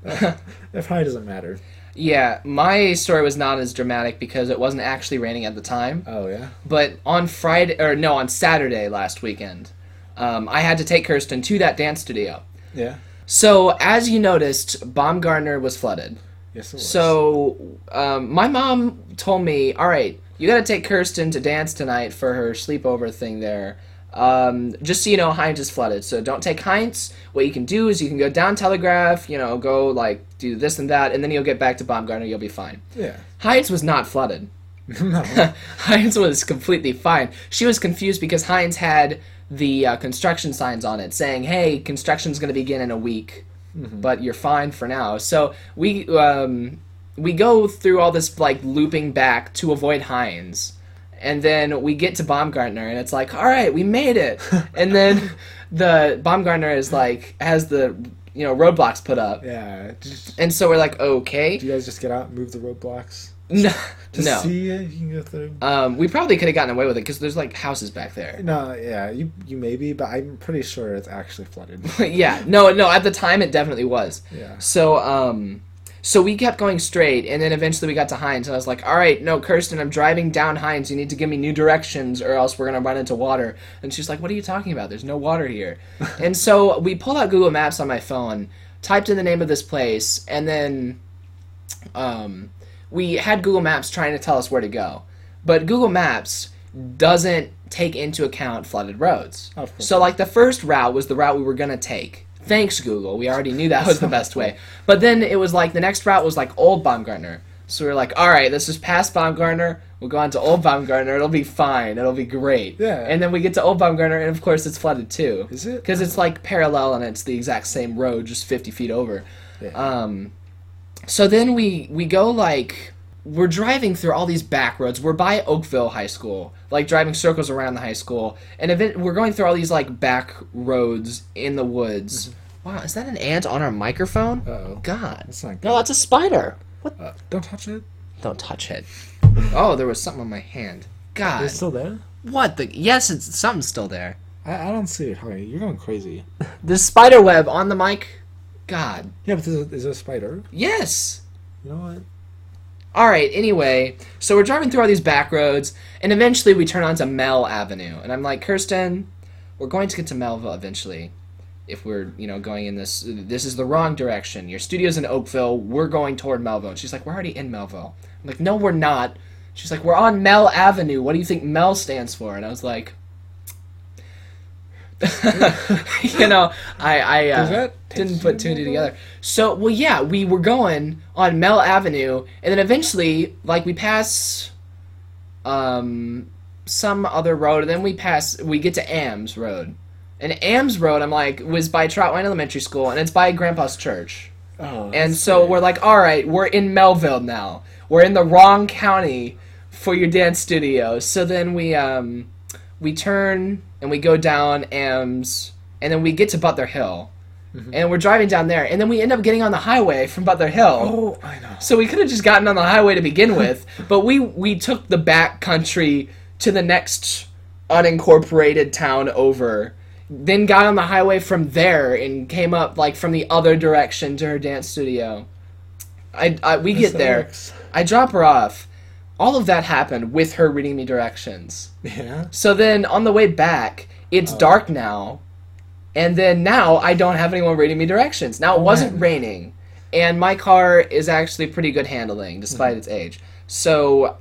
(laughs) (laughs) it probably doesn't matter. Yeah, my story was not as dramatic because it wasn't actually raining at the time. Oh yeah. But on Friday, or no, on Saturday last weekend, um, I had to take Kirsten to that dance studio. Yeah. So, as you noticed, Baumgartner was flooded. Yes it was. So, um, my mom told me, all right, you got to take Kirsten to dance tonight for her sleepover thing there. Um, just so you know, Heinz is flooded. So don't take Heinz. What you can do is you can go down Telegraph, you know, go like do this and that, and then you'll get back to Baumgartner. You'll be fine. Yeah. Heinz was not flooded. (laughs) no. (laughs) Heinz was completely fine. She was confused because Heinz had the uh, construction signs on it saying, "Hey, construction's going to begin in a week, but you're fine for now." So we um, we go through all this like looping back to avoid Heinz, and then we get to Baumgartner, and it's like, "All right, we made it." (laughs) and then the Baumgartner is like has the you know roadblocks put up, Yeah. Just, and so we're like, "Okay, do you guys just get out and move the roadblocks? No." Just (laughs) no. see if you can go through. Um, we probably could have gotten away with it because there's like houses back there. No, yeah, you you maybe, but I'm pretty sure it's actually flooded. (laughs) yeah, no, no. At the time, it definitely was. Yeah. So, um, so we kept going straight, and then eventually we got to Heinz, and I was like, "All right, no, Kirsten, I'm driving down Heinz. You need to give me new directions, or else we're gonna run into water." And she's like, "What are you talking about? There's no water here." (laughs) and so we pulled out Google Maps on my phone, typed in the name of this place, and then, um, we had Google Maps trying to tell us where to go, but Google Maps doesn't take into account flooded roads. So like the first route was the route we were gonna take. Thanks Google, we already knew that (laughs) was the best way. But then it was like the next route was like Old Baumgartner. So we are like, all right, this is past Baumgartner. We'll go on to Old Baumgartner. It'll be fine. It'll be great. Yeah. And then we get to Old Baumgartner, and of course it's flooded too. Is it? Because it's like parallel and it's the exact same road, just 50 feet over. Yeah. Um, so then we we go like we're driving through all these back roads. We're by Oakville High School, like driving circles around the high school, and event- we're going through all these like back roads in the woods. Wow, is that an ant on our microphone? Uh-oh. God, That's not good. no, that's a spider. What? Uh, don't touch it. Don't touch it. (laughs) Oh, there was something on my hand. God, It's still there. what the? Yes, it's something's still there. I, I don't see it. Harry, you're going crazy. (laughs) The spider web on the mic. God, Yeah, but there's a, there's a spider. yes. You know what? All right. Anyway, so we're driving through all these back roads, and eventually we turn onto Mel Avenue, and I'm like, Kirsten, we're going to get to Mehlville eventually. If we're, you know, going in this, this is the wrong direction. Your studio's in Oakville. We're going toward Mehlville. And she's like, we're already in Mehlville. I'm like, no, we're not. She's like, we're on Mel Avenue. What do you think Mel stands for? And I was like, (laughs) you know, I, I uh, didn't put two and two together. So, well, yeah, we were going on Mel Avenue, and then eventually, like, we pass, um, some other road, and then we pass, we get to Ames Road, and Ames Road, I'm like, was by Trautwein Elementary School, and it's by Grandpa's church, Oh. and so great. we're like, all right, we're in Mehlville now. We're in the wrong county for your dance studio. So then we um we turn and we go down Ames, and then we get to Butler Hill, mm-hmm. and we're driving down there, and then we end up getting on the highway from Butler Hill. Oh, I know. So we could have just gotten on the highway to begin (laughs) with, but we we took the back country to the next unincorporated town over. Then got on the highway from there and came up like from the other direction to her dance studio. I, I we get there. I drop her off. All of that happened with her reading me directions. Yeah. So then on the way back, it's dark now, and then now I don't have anyone reading me directions. Now it wasn't man. raining, and my car is actually pretty good handling despite its age. So,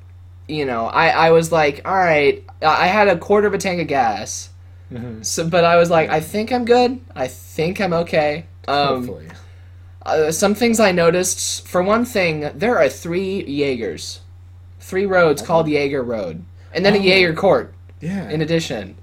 you know, I I was like, all right, I had a quarter of a tank of gas. Mhm. So, but I was like, I think I'm good. I think I'm okay. Um, Hopefully. uh, some things I noticed. For one thing, there are three Jaegers, three roads called Jaeger Road, and then a Oh. Jaeger Court Yeah. in addition.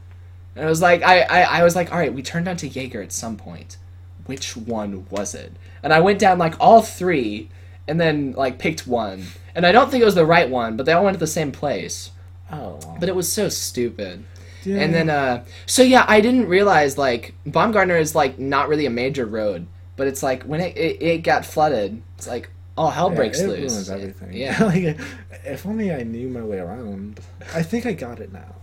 And I was like, I, I, I was like, all right, we turned onto Jaeger at some point. Which one was it? And I went down like all three, and then like picked one. And I don't think it was the right one, but they all went to the same place. oh. But it was so stupid. yeah. And then, uh, so yeah, I didn't realize like Baumgartner is like not really a major road, but it's like when it, it, it got flooded, it's like, all hell Yeah, breaks it loose. ruins everything. Yeah. (laughs) like, (laughs) if only I knew my way around. I think I got it now.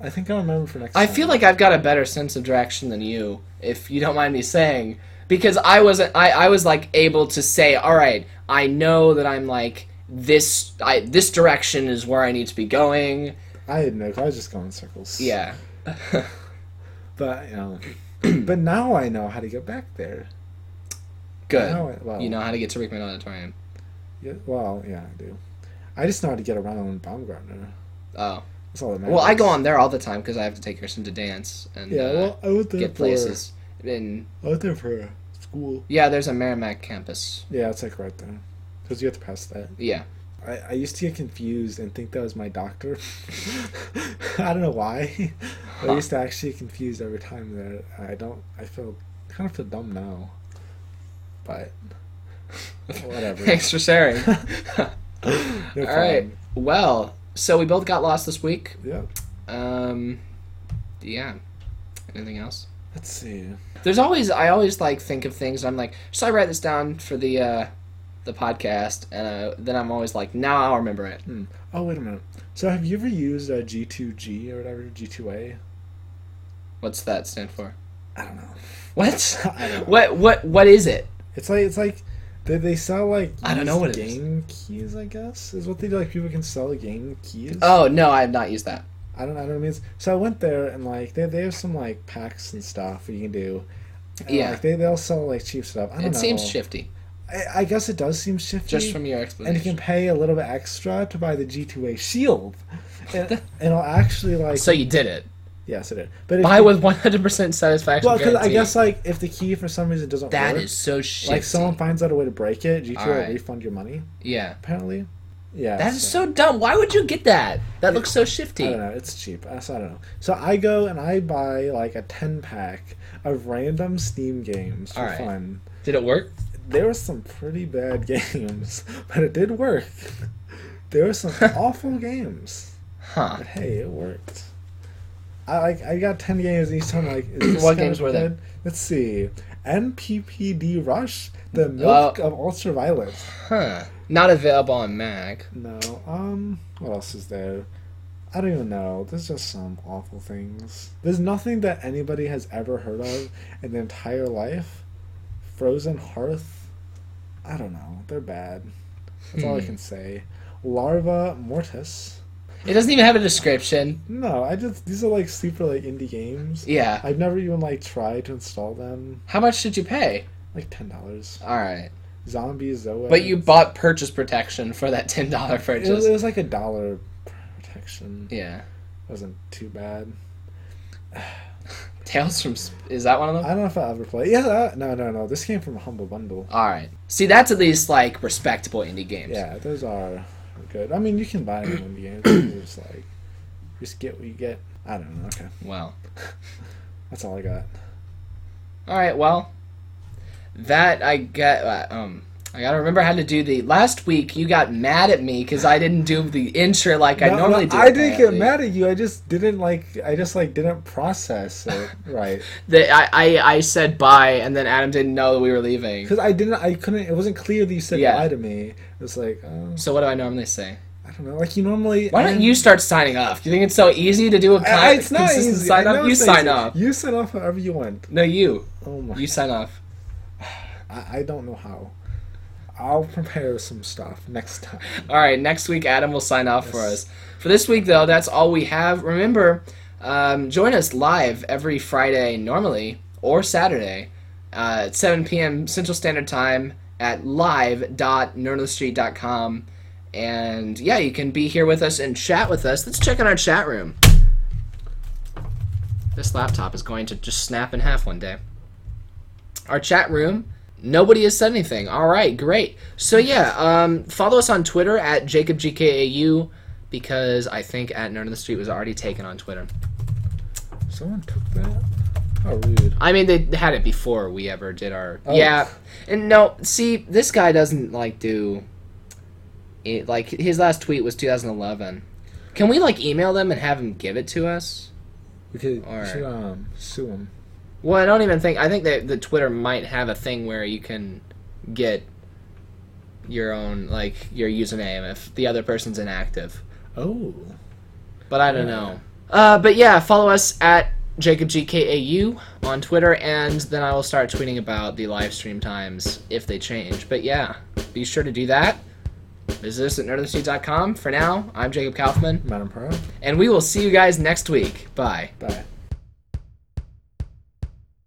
I think I'll remember for next I time. feel like I've got a better sense of direction than you, if you don't mind me saying, because I wasn't. I, I was like able to say, all right, I know that I'm like this. I this direction is where I need to be going. I didn't know. 'cause I was just going in circles. Yeah. (laughs) But you know, (clears throat) but now I know how to get back there. Good. Now I- well, You know how to get to Rickman Auditorium. Yeah, well, yeah, I do. I just know how to get around Baumgartner. Oh. That's all that matters. Well, I go on there all the time because I have to take Kirsten to dance and Yeah, uh, well, I went there get for, places. And I went there for school. yeah, there's a Meramec campus. Yeah, it's like right there. Because you have to pass that. Yeah. I, I used to get confused and think that was my doctor. (laughs) I don't know why. I used to actually get confused every time there. I don't. I feel kind of feel dumb now. But (laughs) whatever. Thanks for sharing. (laughs) All right. Well, so we both got lost this week. Yeah. Um, yeah. Anything else? Let's see. There's always I always like think of things. I'm like, should I write this down for the uh, the podcast? And uh, then I'm always like, now I'll remember it. Oh wait a minute. So have you ever used a G2G or whatever G2A? What's that stand for? I don't know. What? (laughs) I don't know. what? What? What is it? It's like it's like they, they sell like I don't know what it is. game keys. I guess is what they do. Like people can sell game keys. Oh no, I have not used that. I don't I don't know what it means. So I went there and like they they have some like packs and stuff that you can do. And, Yeah. Like they they'll sell like cheap stuff. I don't It know. seems shifty, I, I guess it does seem shifty. just from your explanation, and you can pay a little bit extra to buy the G2A shield. (laughs) And, and it'll actually like so you did it. Yes it is. But Buy you- with 100% satisfaction. well because I guess like if the key for some reason doesn't that work, is so shifty. like someone finds out a way to break it, G2A will refund your money. yeah, Apparently, yeah. that is so dumb. Why would you get that? That looks so shifty. I don't know. It's cheap. I so I don't know. So I go and I buy like a ten pack of random Steam games for Alright. fun. Did it work? There were some pretty bad (laughs) games, but it did work. There were some (laughs) awful games, Huh? but hey, it worked. I like I got ten games and each time like is (clears throat) this What games were there? Let's see. NPPD Rush, the milk of ultraviolet. Huh? Not available on Mac. No. Um. What else is there? I don't even know. There's just some awful things. There's nothing that anybody has ever heard of in their entire life. Frozen Hearth. I don't know. They're bad. That's all I Hmm. can say. Larva Mortis. It doesn't even have a description. No, I just these are like super like indie games. Yeah. I've never even like tried to install them. How much did you pay? Like ten dollars. All right, Zombies, Zoe. but you bought purchase protection for that ten dollar It was, purchase. it was like a dollar protection. Yeah. wasn't too bad. (sighs) Tales from Sp- is that one of them? I don't know if I ever played. Yeah, no, no, no. This came from a humble bundle. All right. See, that's at least like respectable indie games. Yeah, those are good. I mean, you can buy them in the. You just like, just get what you get. I don't know. Okay, Well. that's all I got. All right. Well, that I get. Uh, um, I gotta remember how to do the. Last week you got mad at me because I didn't do the intro like I normally no, do. I didn't get mad at you. I just didn't like. I just like didn't process it (laughs) right That I, I I said bye and then Adam didn't know that we were leaving. because I didn't. I couldn't. It wasn't clear that you said Yeah. bye to me. It was like, oh, So what do I normally say? I don't know. Like you normally. Why don't you start signing off? Do you think it's so easy to do a I, it's not consistent easy. sign off? You sign easy. off. You sign off however you want. No, you. Oh my. You sign off. (sighs) I, I don't know how. I'll prepare some stuff next time. All right, next week Adam will sign off for us. For this week, though, that's all we have. Remember, um, join us live every Friday normally or Saturday uh, at 7 p.m. Central Standard Time at live.nerdonthestreet.com. And yeah, you can be here with us and chat with us. Let's check out our chat room. This laptop is going to just snap in half one day. Our chat room Nobody has said anything. All right, great. So yeah, um, follow us on Twitter at JacobGKAU because I think at Nerd on the Street was already taken on Twitter. Someone took that. How rude. I mean, they had it before we ever did our. Oh. Yeah, and no, see, this guy doesn't like do. It like his last tweet was 2011. Can we like email them and have him give it to us? We could we should um sue him. Well, I don't even think. I think that the Twitter might have a thing where you can get your own like your username if the other person's inactive. Oh. But I don't Yeah. know. Uh, but yeah, follow us at JacobGKAU on Twitter, and then I will start tweeting about the live stream times if they change. But yeah, be sure to do that. Visit us at nerdonthestreet.com. For now, I'm Jacob Kaufman, Madam Pro. and we will see you guys next week. Bye. Bye.